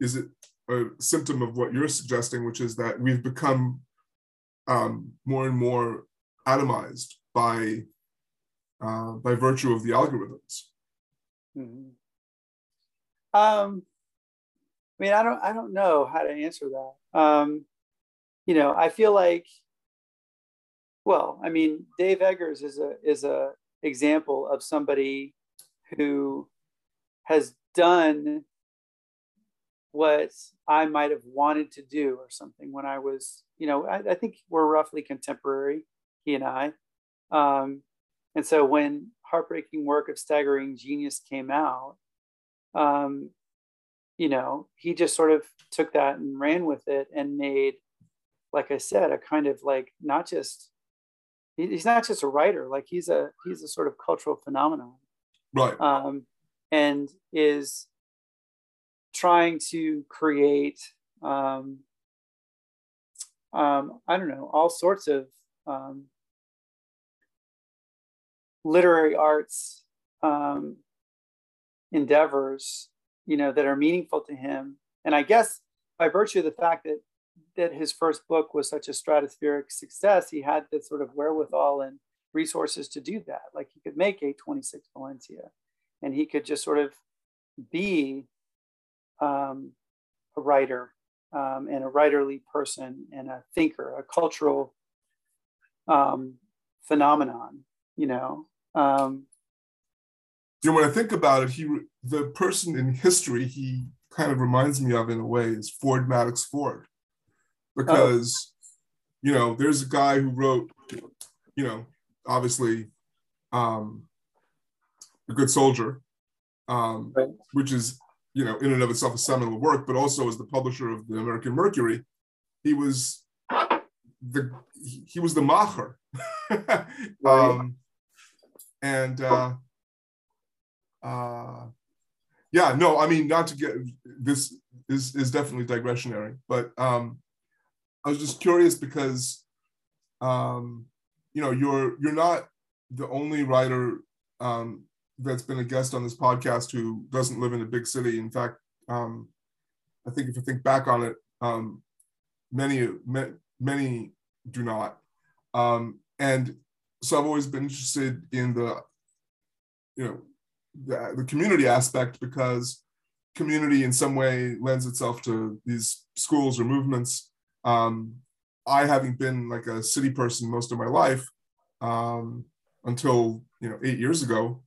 is it a symptom of what you're suggesting, which is that we've become um, more and more atomized by uh, by virtue of the algorithms? Mm-hmm. Um, I mean, I don't, I don't know how to answer that. Um, you know, I feel like, well, I mean, Dave Eggers is a is a example of somebody who has done what I might have wanted to do or something when I was, you know, I, I think we're roughly contemporary, he and I. Um, and so when Heartbreaking Work of Staggering Genius came out, um, you know, he just sort of took that and ran with it and made, like I said, a kind of like not just he's not just a writer, like he's a he's a sort of cultural phenomenon, right? Um, and is trying to create, um, um, I don't know, all sorts of um, literary arts um, endeavors you know that are meaningful to him. And i guess by virtue of the fact that that his first book was such a stratospheric success he had the sort of wherewithal and resources to do that. Like he could make 826 valencia and he could just sort of be um, a writer um, and a writerly person and a thinker a cultural um, phenomenon you know? Um, you know, when I think about it, he the person in history he kind of reminds me of in a way is Ford Madox Ford, because oh. you know there's a guy who wrote, you know, obviously, um, a good soldier, um, right. which is you know in and of itself a seminal work, but also as the publisher of the American Mercury, he was the he was the macher. [LAUGHS] um, and uh, uh, yeah, no, I mean, not to get this is is definitely digressionary, but um, I was just curious because um, you know you're you're not the only writer um, that's been a guest on this podcast who doesn't live in a big city. In fact, um, I think if you think back on it, um, many many do not. Um, and so I've always been interested in the you know the, the community aspect because community in some way lends itself to these schools or movements. Um, I, having been like a city person most of my life um, until you know eight years ago,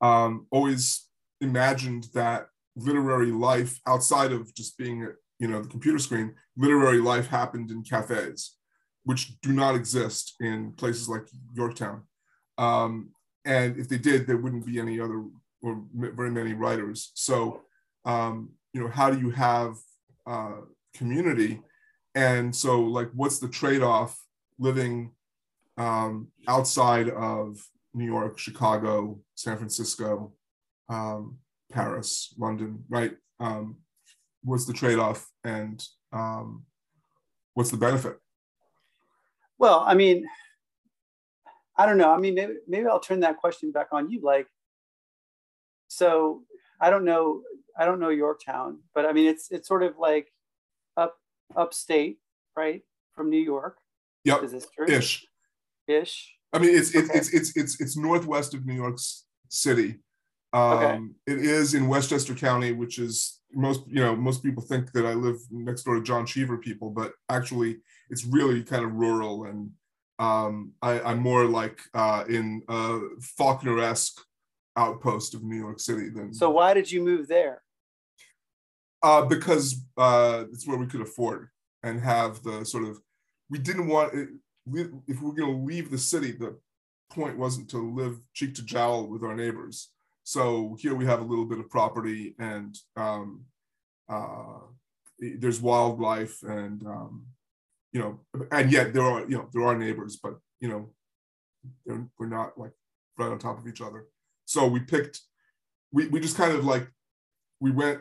um, always imagined that literary life outside of just being you know the computer screen, literary life happened in cafes, which do not exist in places like Yorktown. And if they did, there wouldn't be any other or very many writers. So, um, you know, how do you have uh, community? And so, like, what's the trade-off living um, outside of New York, Chicago, San Francisco, um, Paris, London, right? Um, what's the trade-off, and um, what's the benefit? Well, I mean, I don't know. I mean, maybe, maybe I'll turn that question back on you. Like, so I don't know. I don't know Yorktown, but I mean, it's it's sort of like up upstate, right, from New York. Yep. Is this true? Ish. Ish. I mean, it's it's, okay. it's it's it's it's northwest of New York City. Um, okay. It is in Westchester County, which is most you know most people think that I live next door to John Cheever people, but actually it's really kind of rural and um, I, am more like uh, in a Faulkner-esque outpost of New York City than. So why did you move there? Uh, because uh, it's where we could afford and have the sort of. We didn't want it, if we are going to leave the city. The point wasn't to live cheek to jowl with our neighbors. So here we have a little bit of property and um, uh, there's wildlife and um, you know, and yet there are, you know, there are neighbors, but you know, we're not like right on top of each other. So we picked we we just kind of like we went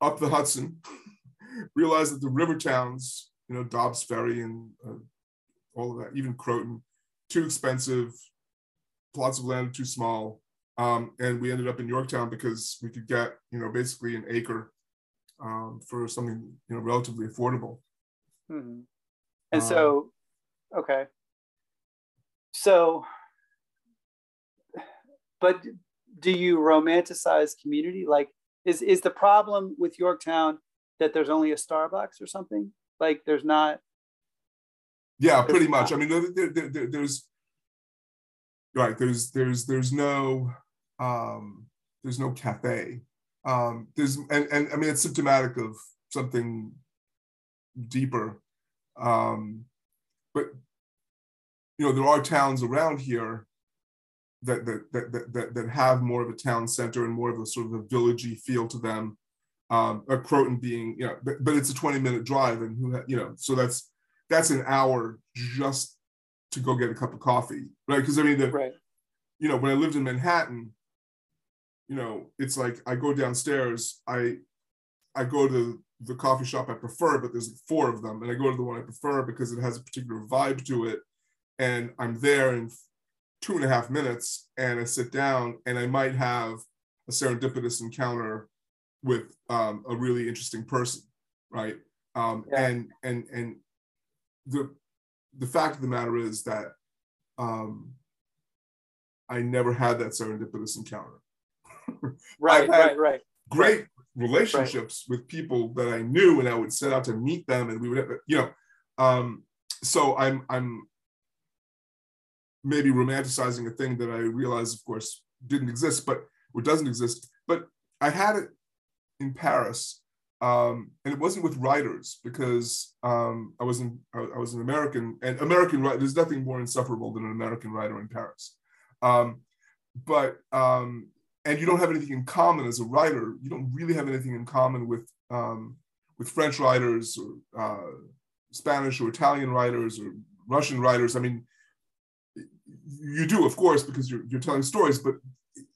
up the Hudson, [LAUGHS] realized that the river towns, you know, Dobbs Ferry and uh, all of that, even Croton, too expensive, plots of land too small. Um, and we ended up in Yorktown because we could get, you know, basically an acre um, for something, you know, relatively affordable. Mm-hmm. And um, so, okay. So, but do you romanticize community? Like, is is the problem with Yorktown that there's only a Starbucks or something? Like, there's not. Yeah, there's pretty much. I mean, there, there, there, there's right. There's there's there's no um, there's no cafe. Um, there's and and I mean it's symptomatic of something deeper. Um, but you know there are towns around here that that, that that that have more of a town center and more of a sort of a villagey feel to them. Um, a Croton being, you know, but, but it's a 20 minute drive, and who, you know, so that's that's an hour just to go get a cup of coffee, right? Because I mean, the, right. you know, when I lived in Manhattan, you know, it's like I go downstairs, I I go to the coffee shop I prefer, but there's four of them, and I go to the one I prefer because it has a particular vibe to it, and I'm there in two and a half minutes, and I sit down, and I might have a serendipitous encounter with um, a really interesting person, right? Um, yeah. And and and the the fact of the matter is that um, I never had that serendipitous encounter. [LAUGHS] right, right, right. Great. Relationships right. with people that I knew, and I would set out to meet them, and we would, have, you know. Um, so I'm I'm maybe romanticizing a thing that I realize, of course, didn't exist, but or doesn't exist. But I had it in Paris, um, and it wasn't with writers because um, I was in I was an American and American writer. There's nothing more insufferable than an American writer in Paris. Um, but um, and you don't have anything in common as a writer. You don't really have anything in common with um, with French writers or uh, Spanish or Italian writers or Russian writers. I mean, you do, of course, because you're you're telling stories, but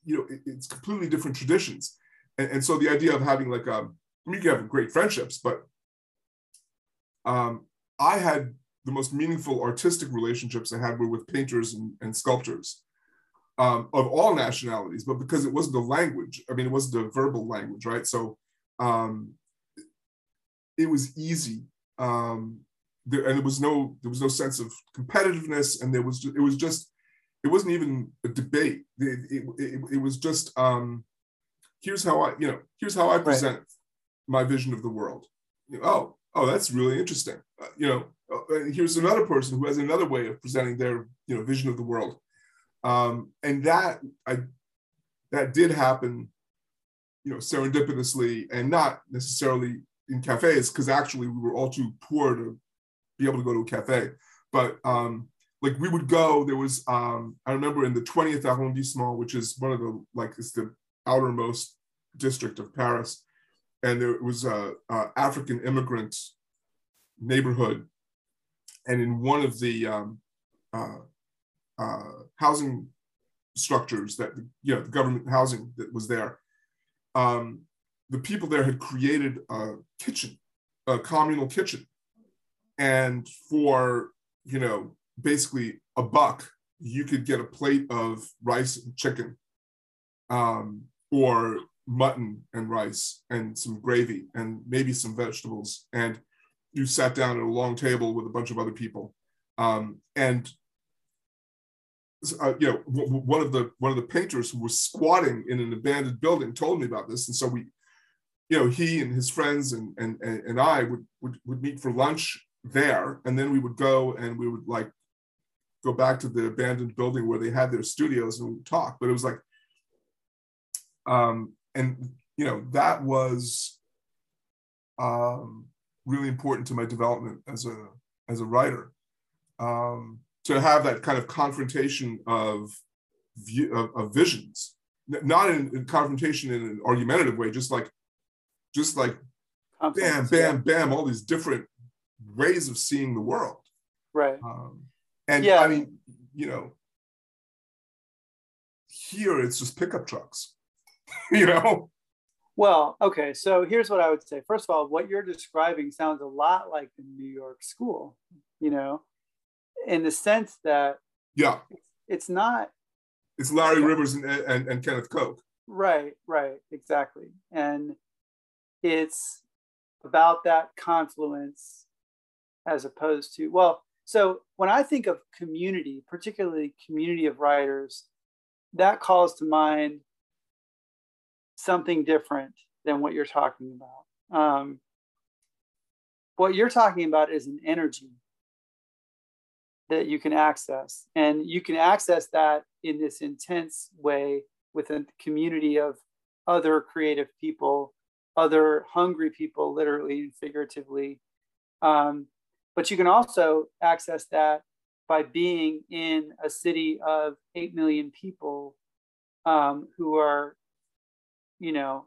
you know it, it's completely different traditions. And, and, so the idea of having like um, I mean, you can have great friendships, but um, I had the most meaningful artistic relationships I had were with painters and, and sculptors um, of all nationalities, but because it wasn't a language, I mean, it wasn't a verbal language, right? So um, it was easy. Um, there, and there was no there was no sense of competitiveness, and there was it was just it wasn't even a debate. It, it, it, it was just um, here's how I you know here's how I present right. my vision of the world. You know, oh oh that's really interesting. Uh, you know, uh, here's another person who has another way of presenting their you know vision of the world um, and that I that did happen, you know, serendipitously and not necessarily in cafes because actually we were all too poor to be able to go to a cafe. But um, like we would go. There was um, I remember in the 20th arrondissement, which is one of the like it's the outermost district of Paris, and there was a, a African immigrant neighborhood, and in one of the um, uh, uh, housing structures that you know the government housing that was there. Um, the people there had created a kitchen a communal kitchen. And for you know basically a buck you could get a plate of rice and chicken um, or mutton and rice and some gravy and maybe some vegetables. And you sat down at a long table with a bunch of other people. Um, and uh, you know, w- one of the one of the painters who was squatting in an abandoned building told me about this, and so we, you know, he and his friends and and and I would would, would meet for lunch there, and then we would go and we would like go back to the abandoned building where they had their studios and talk. But it was like, um, and you know, that was um, really important to my development as a as a writer. Um, to have that kind of confrontation of, view, of, of visions, not in, in, confrontation in an argumentative way, just like, just like, bam, bam, bam, all these different ways of seeing the world. Right. Um, and yeah, I mean, you know, here it's just pickup trucks. [LAUGHS] you know? Well, okay. So here's what I would say. First of all, what you're describing sounds a lot like the New York school, you know, in the sense that yeah, it's not. It's Larry Rivers and, and, and Kenneth Koch. Right, right, exactly. And it's about that confluence as opposed to, well, so when I think of community, particularly community of writers, that calls to mind something different than what you're talking about. Um, what you're talking about is an energy that you can access, and you can access that in this intense way with a community of other creative people, other hungry people, literally and figuratively. Um, but you can also access that by being in a city of 8 million people um, who are, you know,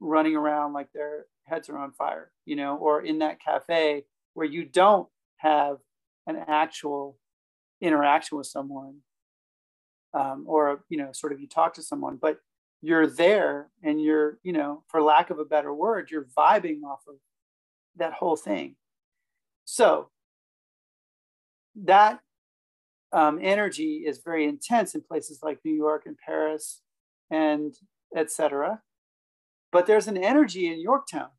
running around like their heads are on fire, you know, or in that cafe where you don't have an actual interaction with someone um, or, you know, sort of you talk to someone, but you're there and you're, you know, for lack of a better word, you're vibing off of that whole thing. So that um, energy is very intense in places like New York and Paris and etc. But there's an energy in Yorktown.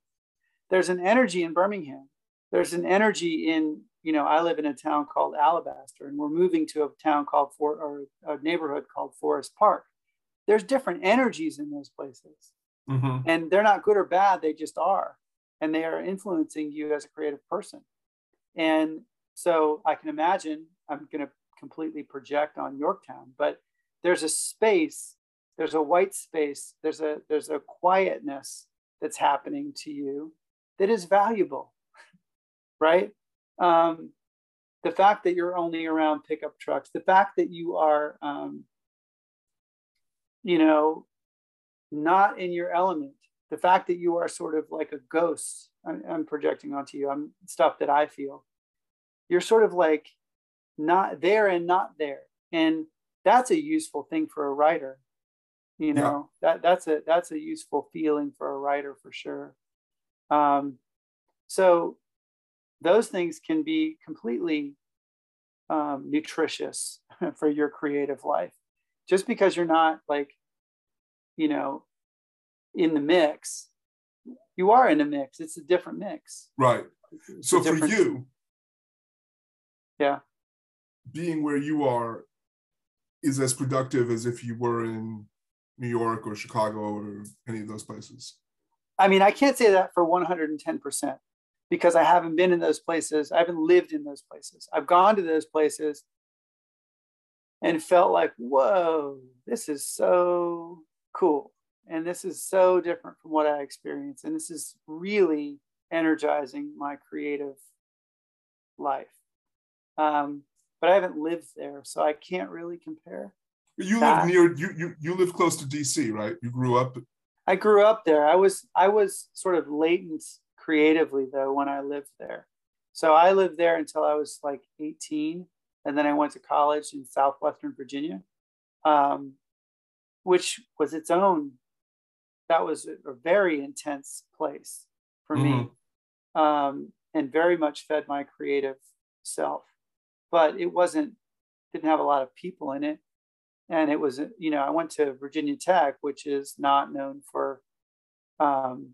There's an energy in Birmingham. There's an energy in, you know, I live in a town called Alabaster and we're moving to a town called For or a neighborhood called Forest Park. There's different energies in those places. Mm-hmm. And they're not good or bad, they just are. And they are influencing you as a creative person. And so I can imagine I'm going to completely project on Yorktown, but there's a space, there's a white space, there's a there's a quietness that's happening to you that is valuable, [LAUGHS] right? Um, the fact that you're only around pickup trucks, the fact that you are, um, you know, not in your element, the fact that you are sort of like a ghost. I'm, I'm projecting onto you. I'm stuff that I feel you're sort of like not there and not there and that's a useful thing for a writer you know yeah. that that's a that's a useful feeling for a writer for sure um, so those things can be completely um, nutritious [LAUGHS] for your creative life. Just because you're not like you know in the mix you are in a mix. It's a different mix. Right. So for you yeah. being where you are is as productive as if you were in new york or chicago or any of those places? I mean i can't say that for 110% because i haven't been in those places i haven't lived in those places i've gone to those places and felt like whoa this is so cool and this is so different from what i experienced and this is really energizing my creative life um, but I haven't lived there, so I can't really compare. You that. live near you, you you live close to DC, right? You grew up. I grew up there. I was I was sort of latent creatively though when I lived there. So I lived there until I was like 18, and then I went to college in Southwestern Virginia, um, which was its own. That was a, a very intense place for mm-hmm. me, um, and very much fed my creative self but it wasn't didn't have a lot of people in it and it was you know i went to virginia tech which is not known for um,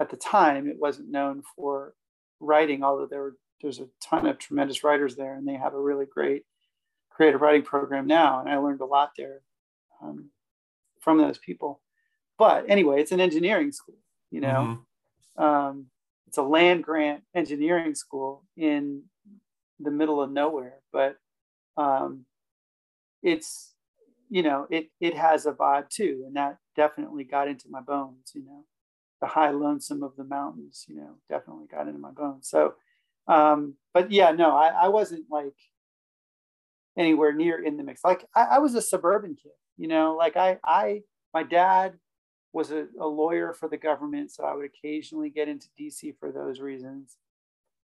at the time it wasn't known for writing although there were there's a ton of tremendous writers there and they have a really great creative writing program now and i learned a lot there um, from those people but anyway it's an engineering school you know mm-hmm. um, it's a land grant engineering school in the middle of nowhere, but um, it's you know it it has a vibe too, and that definitely got into my bones. You know, the high lonesome of the mountains. You know, definitely got into my bones. So, um, but yeah, no, I, I wasn't like anywhere near in the mix. Like I, I was a suburban kid. You know, like I I my dad was a, a lawyer for the government, so I would occasionally get into DC for those reasons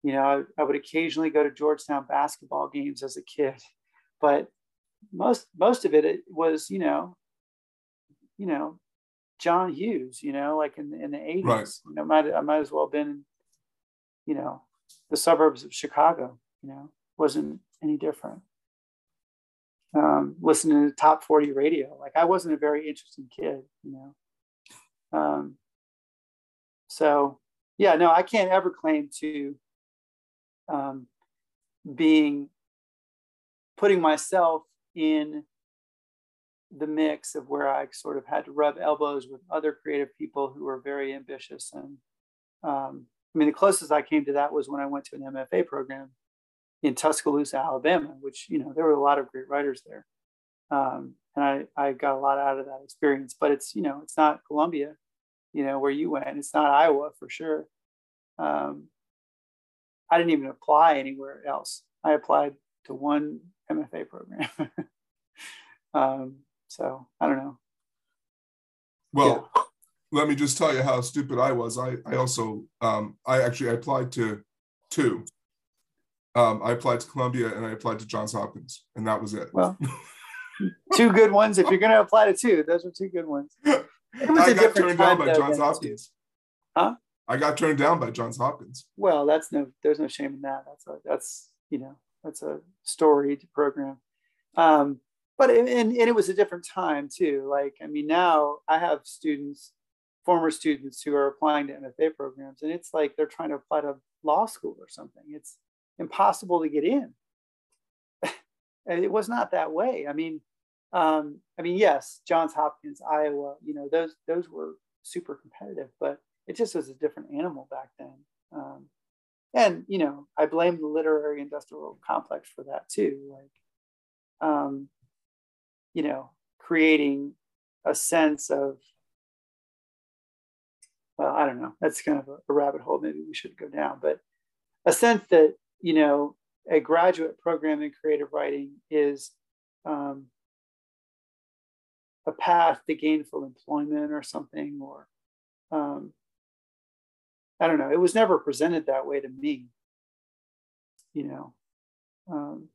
you know, I, I, would occasionally go to Georgetown basketball games as a kid, but most most of it, it was, you know, you know, John Hughes, you know, like in in the eighties. Right. You know, might I might as well have been, you know, the suburbs of Chicago. You know, wasn't any different. Um, listening to top forty radio, like I wasn't a very interesting kid, you know. Um, so yeah, no, I can't ever claim to um, being putting myself in the mix of where I sort of had to rub elbows with other creative people who were very ambitious. And um, I mean, the closest I came to that was when I went to an MFA program in Tuscaloosa, Alabama, which, you know, there were a lot of great writers there. Um, and I, I got a lot out of that experience, but it's, you know, it's not Columbia, you know, where you went. It's not Iowa for sure. Um, I didn't even apply anywhere else. I applied to one MFA program. [LAUGHS] so I don't know. Well, yeah. let me just tell you how stupid I was. I, I also, um, I actually I applied to two. Um, I applied to Columbia and I applied to Johns Hopkins, and that was it. Well, [LAUGHS] two good ones. If you're going to apply to two, those are two good ones. [LAUGHS] It was I a got turned down by Johns Hopkins. Huh? I got turned down by Johns Hopkins. Well, that's no, there's no shame in that. That's a, that's you know, that's a storied program. Um, but and, and it was a different time too. Like, I mean, now I have students, former students who are applying to MFA programs, and it's like they're trying to apply to law school or something. It's impossible to get in. [LAUGHS] it was not that way. I mean, um, I mean, yes, Johns Hopkins, Iowa, you know, those those were super competitive, but it just was a different animal back then. Um, and you know, I blame the literary industrial complex for that too. Like, um, you know, creating a sense of, well, I don't know, that's kind of a, a rabbit hole maybe we should go down, but a sense that, you know, a graduate program in creative writing is um, a path to gainful employment or something, or um, I don't know. It was never presented that way to me, you know. Um,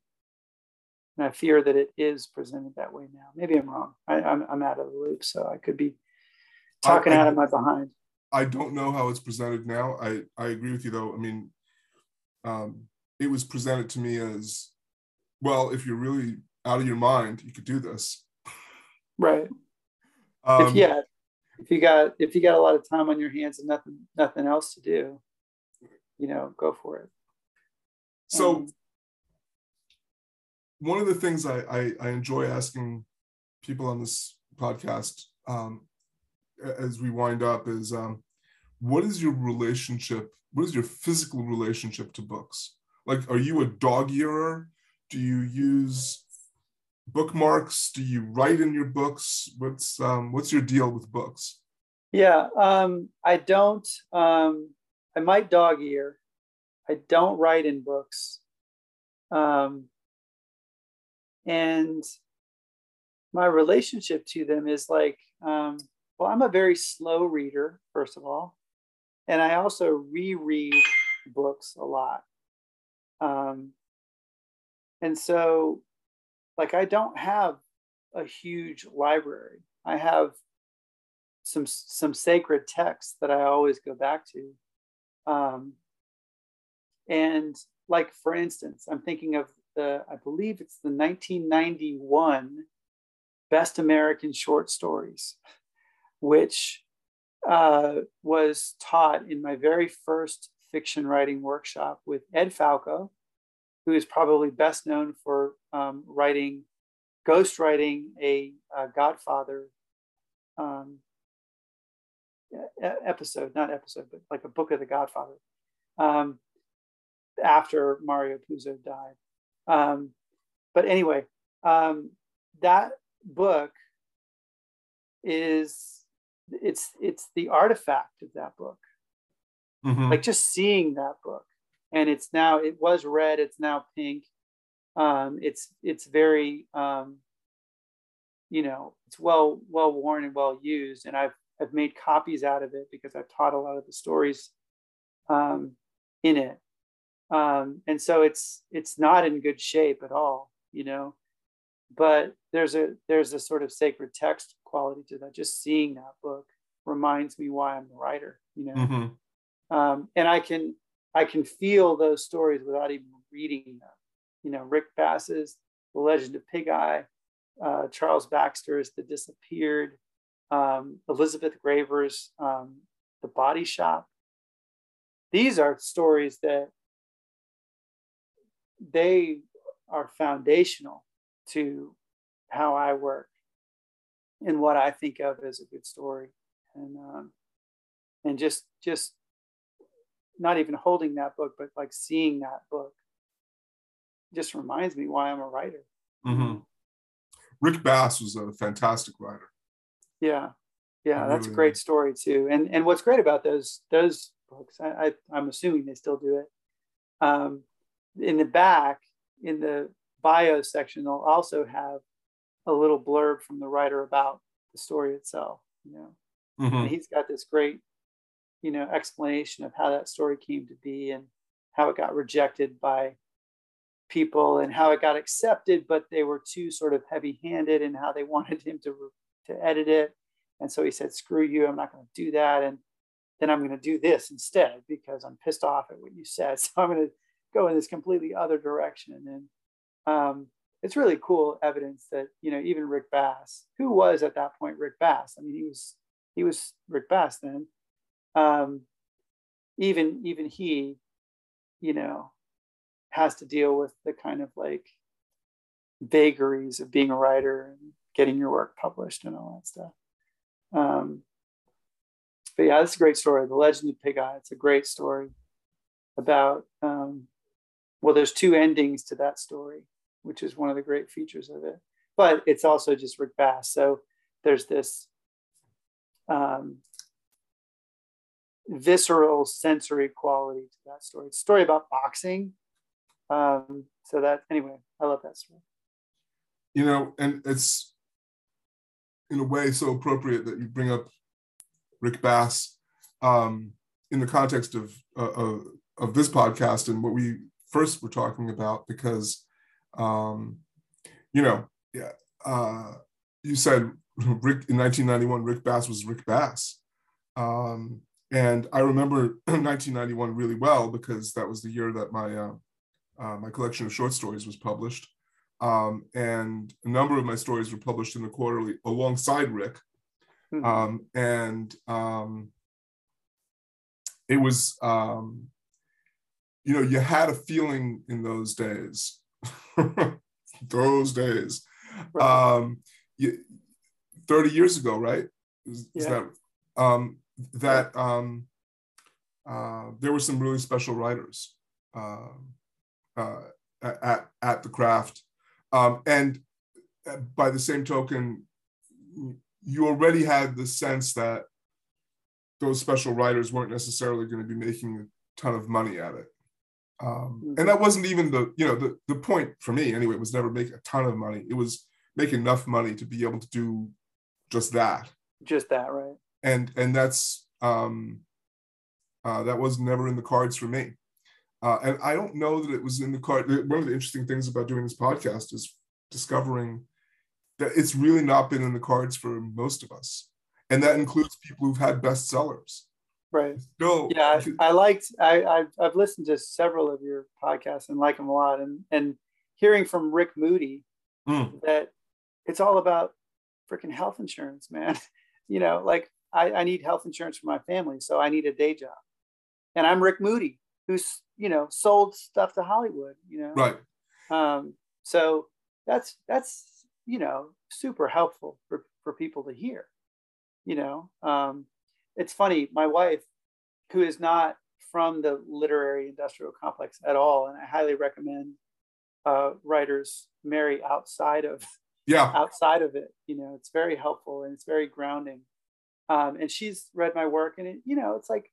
and I fear that it is presented that way now. Maybe I'm wrong. I, am I'm, I'm out of the loop, so I could be talking I, I, out of my behind. I don't know how it's presented now. I, I agree with you though. I mean, um, it was presented to me as, well, if you're really out of your mind, you could do this. Right. Um, if, yeah. If you got if you got a lot of time on your hands and nothing nothing else to do, you know, go for it. So. Um, one of the things I, I, I enjoy asking people on this podcast um, as we wind up is um, what is your relationship? What is your physical relationship to books? Like, are you a dog earer? Do you use bookmarks? Do you write in your books? What's um, what's your deal with books? Yeah, um, I don't. Um, I might dog ear. I don't write in books. Um, and my relationship to them is like um, well i'm a very slow reader first of all and i also reread books a lot. Um, and so like i don't have a huge library. I have some some sacred texts that i always go back to. Um, and like for instance i'm thinking of the, I believe it's the 1991 Best American Short Stories, which uh, was taught in my very first fiction writing workshop with Ed Falco, who is probably best known for um, writing, ghostwriting a, a Godfather um, episode, not episode, but like a book of the Godfather um, after Mario Puzo died. Um, but anyway, um, that book is it's it's the artifact of that book. Mm-hmm. Like just seeing that book, and it's now it was red, it's now pink. Um, it's it's very um, you know it's well well worn and well used, and I've I've made copies out of it because I've taught a lot of the stories um, in it um, and so it's it's not in good shape at all you know but there's a there's a sort of sacred text quality to that just seeing that book reminds me why I'm the writer, you know. Mm-hmm. Um, and I can I can feel those stories without even reading them. You know, Rick Bass's The Legend of Pig Eye, uh, Charles Baxter's The Disappeared, um, Elizabeth Graver's um, The Body Shop. These are stories that they are foundational to how I work and what I think of as a good story. And um, and just just not even holding that book, but like seeing that book just reminds me why I'm a writer. Mm-hmm. Rick Bass was a fantastic writer. Yeah, yeah, that's a great story too. And and what's great about those those books, I, I am assuming they still do it. Um, in the back, in the bio section, they'll also have a little blurb from the writer about the story itself. You know, mm-hmm. and he's got this great, you know, explanation of how that story came to be and how it got rejected by people and how it got accepted, but they were too sort of heavy-handed and how they [LAUGHS] wanted him to to edit it. And so he said, "Screw you! I'm not going to do that." And then I'm going to do this instead because I'm pissed off at what you said. [LAUGHS] So I'm going to go in this completely other direction. And um, it's really cool evidence that you know even Rick Bass, who was at that point Rick Bass, I mean he was he was Rick Bass then. Um, even even he, you know, has to deal with the kind of like vagaries of being a writer and getting your work published and all that stuff. Um, but yeah, it's a great story. The Legend of Pig Eye. It's a great story about. Um, well, there's two endings to that story which is one of the great features of it. But it's also just Rick Bass. So there's this um, visceral sensory quality to that story. It's a story about boxing. Um, so that anyway, I love that story. You know, and it's in a way so appropriate that you bring up Rick Bass um, in the context of, uh, of, of this podcast and what we first we're talking about because um, you know, yeah, uh, you said Rick in 1991, Rick Bass was Rick Bass. Um, and I remember [CLEARS THROAT] 1991 really well because that was the year that my uh, uh, my collection of short stories was published. Um, and a number of my stories were published in the quarterly alongside Rick. Mm-hmm. Um, and um, it was, um, you know, you had a feeling in those days [LAUGHS] those days. Right. Um, 30 years ago, right? Is, yeah. is that um, that um, uh, there were some really special writers uh, uh, at at the craft, um, and uh, by the same token, you already had the sense that those special writers weren't necessarily going to be making a ton of money at it. Um, mm-hmm. and that wasn't even the you know the the point for me anyway was never make a ton of money. It was make enough money to be able to do just that. Just that right. And and that's um uh, that was never in the cards for me. Uh, and i don't know that it was in the card one of the interesting things about doing this podcast is discovering that it's really not been in the cards for most of us. And that includes people who've had bestsellers Right. No. Yeah, I, I liked. I I've, I've, listened to several of your podcasts and like them a lot, and and hearing from Rick Moody mm. that it's all about freaking health insurance, man. [LAUGHS] you know, like I, I need health insurance for my family, so I need a day job, and I'm Rick Moody, who's you know sold stuff to Hollywood. You know. Right. Um. So that's that's you know super helpful for for people to hear. You know. Um it's funny, my wife, who is not from the literary industrial complex at all, and I highly recommend uh, writers marry outside of yeah outside of it. You know, it's very helpful and it's very grounding. Um, and she's read my work, and it, you know, it's like,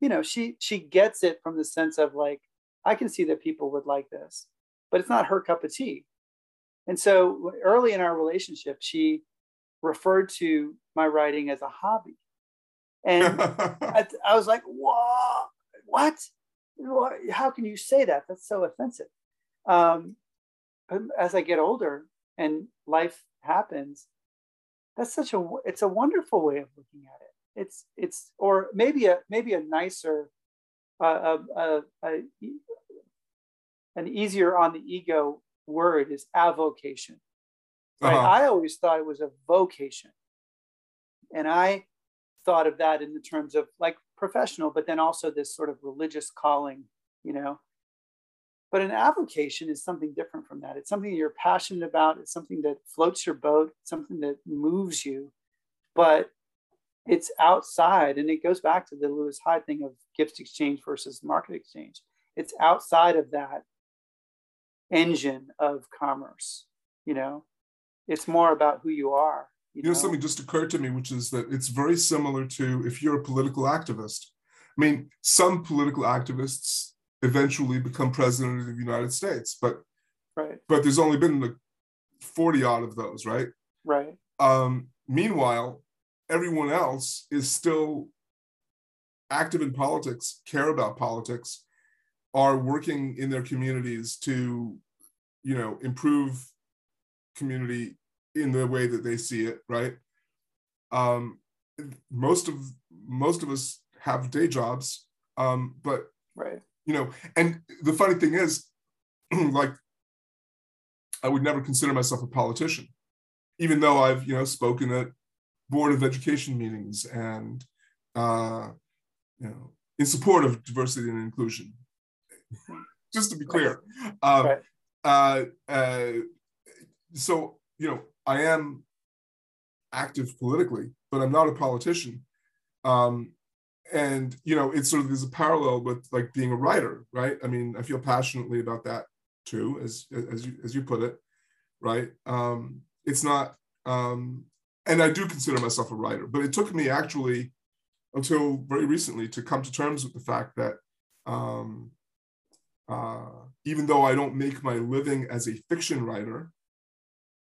you know, she she gets it from the sense of like, I can see that people would like this, but it's not her cup of tea. And so early in our relationship, she referred to my writing as a hobby. And [LAUGHS] I, I, was like, what? what? How can you say that? That's so offensive. Um, as I get older and life happens, that's such a, it's a wonderful way of looking at it. it's it's or maybe a maybe a nicer uh, a, a, a, an easier on the ego word is avocation right uh-huh. i always thought it was a vocation and i thought of that in the terms of like professional but then also this sort of religious calling you know but an avocation is something different from that. It's something you're passionate about. It's something that floats your boat, something that moves you, but it's outside. And it goes back to the Lewis Hyde thing of gift exchange versus market exchange. It's outside of that engine of commerce, you know, it's more about who you are. You, you know, know, something just occurred to me, which is that it's very similar to if you're a political activist. I mean, some political activists eventually become president of the United States. But right. but there's only been like 40 odd of those, right? Right. Um, meanwhile, everyone else is still active in politics, care about politics, are working in their communities to, you know, improve community in the way that they see it, right? Um, most of most of us have day jobs, um, but right you know and the funny thing is [CLEARS THROAT] like i would never consider myself a politician even though i've you know spoken at board of education meetings and uh you know in support of diversity and inclusion just to be clear [LAUGHS] um, right. uh, uh, so you know i am active politically but i'm not a politician. Um, and you know it's sort of there's a parallel with like being a writer right? I mean i feel passionately about that too as as you as you put it right? Um it's not um and i do consider myself a writer but it took me actually until very recently to come to terms with the fact that um uh even though i don't make my living as a fiction writer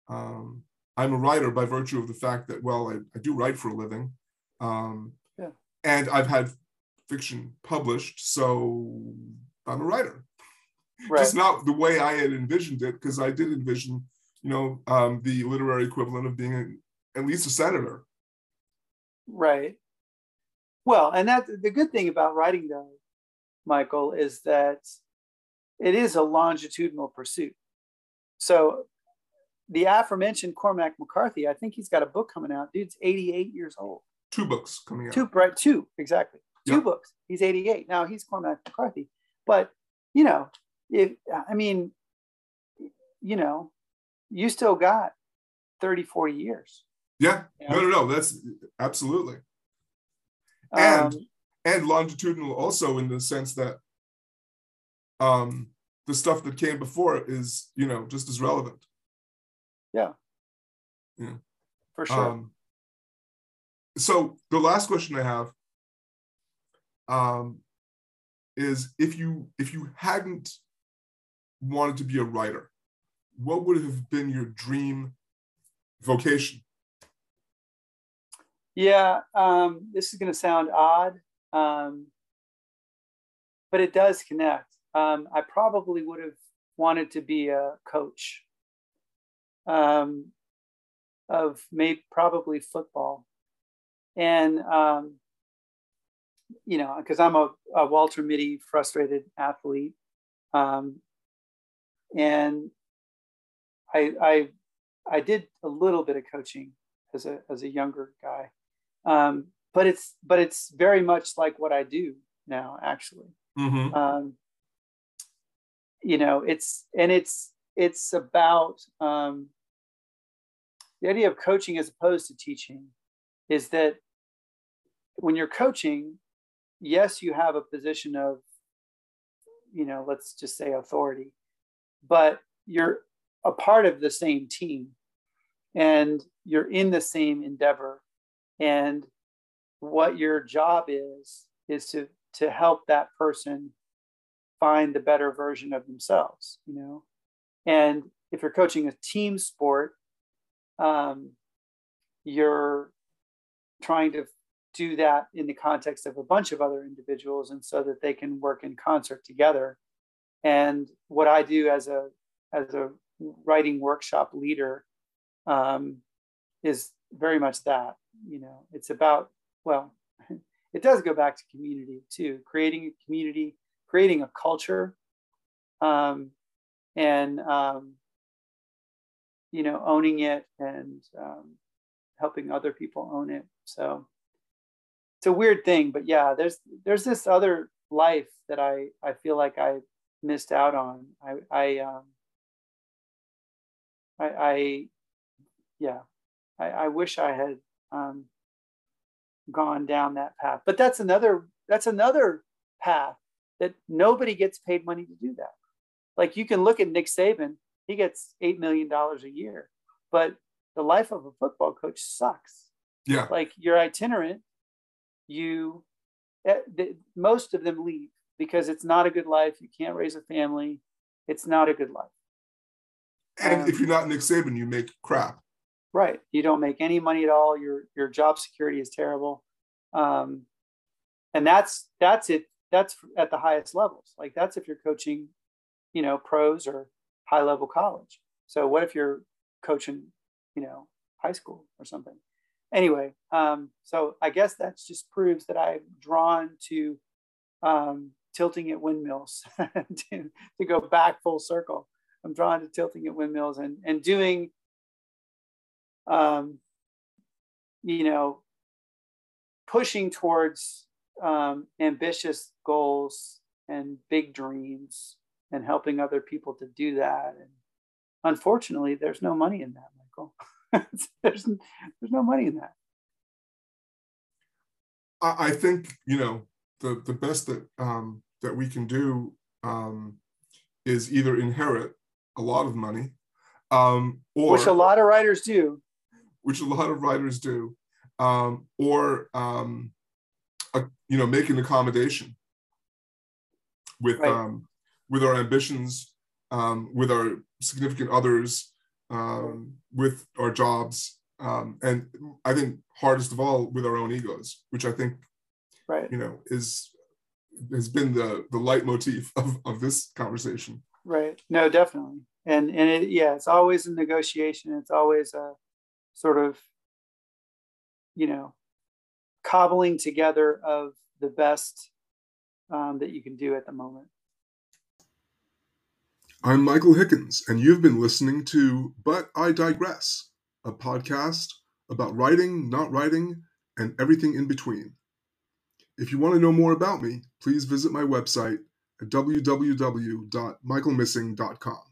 um i'm a writer by virtue of the fact that well i, I do write for a living um yeah. and I've had fiction published, so I'm a writer. Right. Just not the way I had envisioned it, because I did envision, you know, um, the literary equivalent of being a, at least a senator. Right. Well, and that the good thing about writing, though, Michael, is that it is a longitudinal pursuit. So the aforementioned Cormac McCarthy, I think he's got a book coming out. Dude's 88 years old two books coming out. Two, right? Two, exactly. Two books. He's 88 now. He's Cormac McCarthy, but you know, if I mean, you know, you still got 30, 40 years. Yeah. You know? No, no, no. That's absolutely. And um, and longitudinal also in the sense that um the stuff that came before is, you know, just as relevant. Yeah. Yeah. For sure. Um, so the last question I have um, is if you if you hadn't wanted to be a writer, what would have been your dream vocation? Yeah, um, this is going to sound odd, um, but it does connect. Um, I probably would have wanted to be a coach um, of maybe probably football. And um, you know because i'm a, a, walter mitty frustrated athlete um, and I, I i did a little bit of coaching as a as a younger guy. Um, but it's but it's very much like what i do now actually. Mm-hmm. um, you know it's and it's it's about um, the idea of coaching as opposed to teaching is that when you're coaching, yes, you have a position of, you know, let's just say authority, but you're a part of the same team and you're in the same endeavor. And what your job is, is to, to help that person find the better version of themselves, you know? And if you're coaching a team sport, um, you're trying to do that in the context of a bunch of other individuals and so that they can work in concert together. And what i do as a as a writing workshop leader um, is very much that you know it's about well, [LAUGHS] it does go back to community too, creating a community, creating a culture, um, and um, you know, owning it and um, helping other people own it. So it's a weird thing, but yeah, there's there's this other life that I I feel like I missed out on. I I um, I, I yeah, I, I wish I had um, gone down that path. But that's another that's another path that nobody gets paid money to do that. Like you can look at Nick Saban, he gets eight million dollars a year, but the life of a football coach sucks. Yeah. Like you're itinerant, you eh, most of them leave because it's not a good life. You can't raise a family. It's not a good life. And um, if you're not Nick Saban, you make crap. Right. You don't make any money at all. Your your job security is terrible. Um, and that's that's it. That's at the highest levels. Like that's if you're coaching, you know, pros or high level college. So what if you're coaching, you know, high school or something? Anyway, um, so I guess that just proves that I'm drawn to um, tilting at windmills [LAUGHS] to, to go back full circle. I'm drawn to tilting at windmills and and doing um, you know, pushing towards um, ambitious goals and big dreams and helping other people to do that. And unfortunately, there's no money in that, Michael. [LAUGHS] there's, there's no money in that. I think, you know, the, the best that, um, that we can do um, is either inherit a lot of money um, or which a lot of writers do which a lot of writers do, um, or um, a, you know, make an accommodation with right. um, with our ambitions, um, with our significant others, um, with our jobs, um, and I think hardest of all with our own egos, which I think, right, you know, is has been the the leitmotif of, of this conversation. Right. No, definitely. And and it, yeah, it's always a negotiation. It's always a sort of, you know, cobbling together of the best um, that you can do at the moment. I'm Michael Hickins, and you've been listening to But I Digress, a podcast about writing, not writing, and everything in between. If you want to know more about me, please visit my website at www.michaelhickins.com.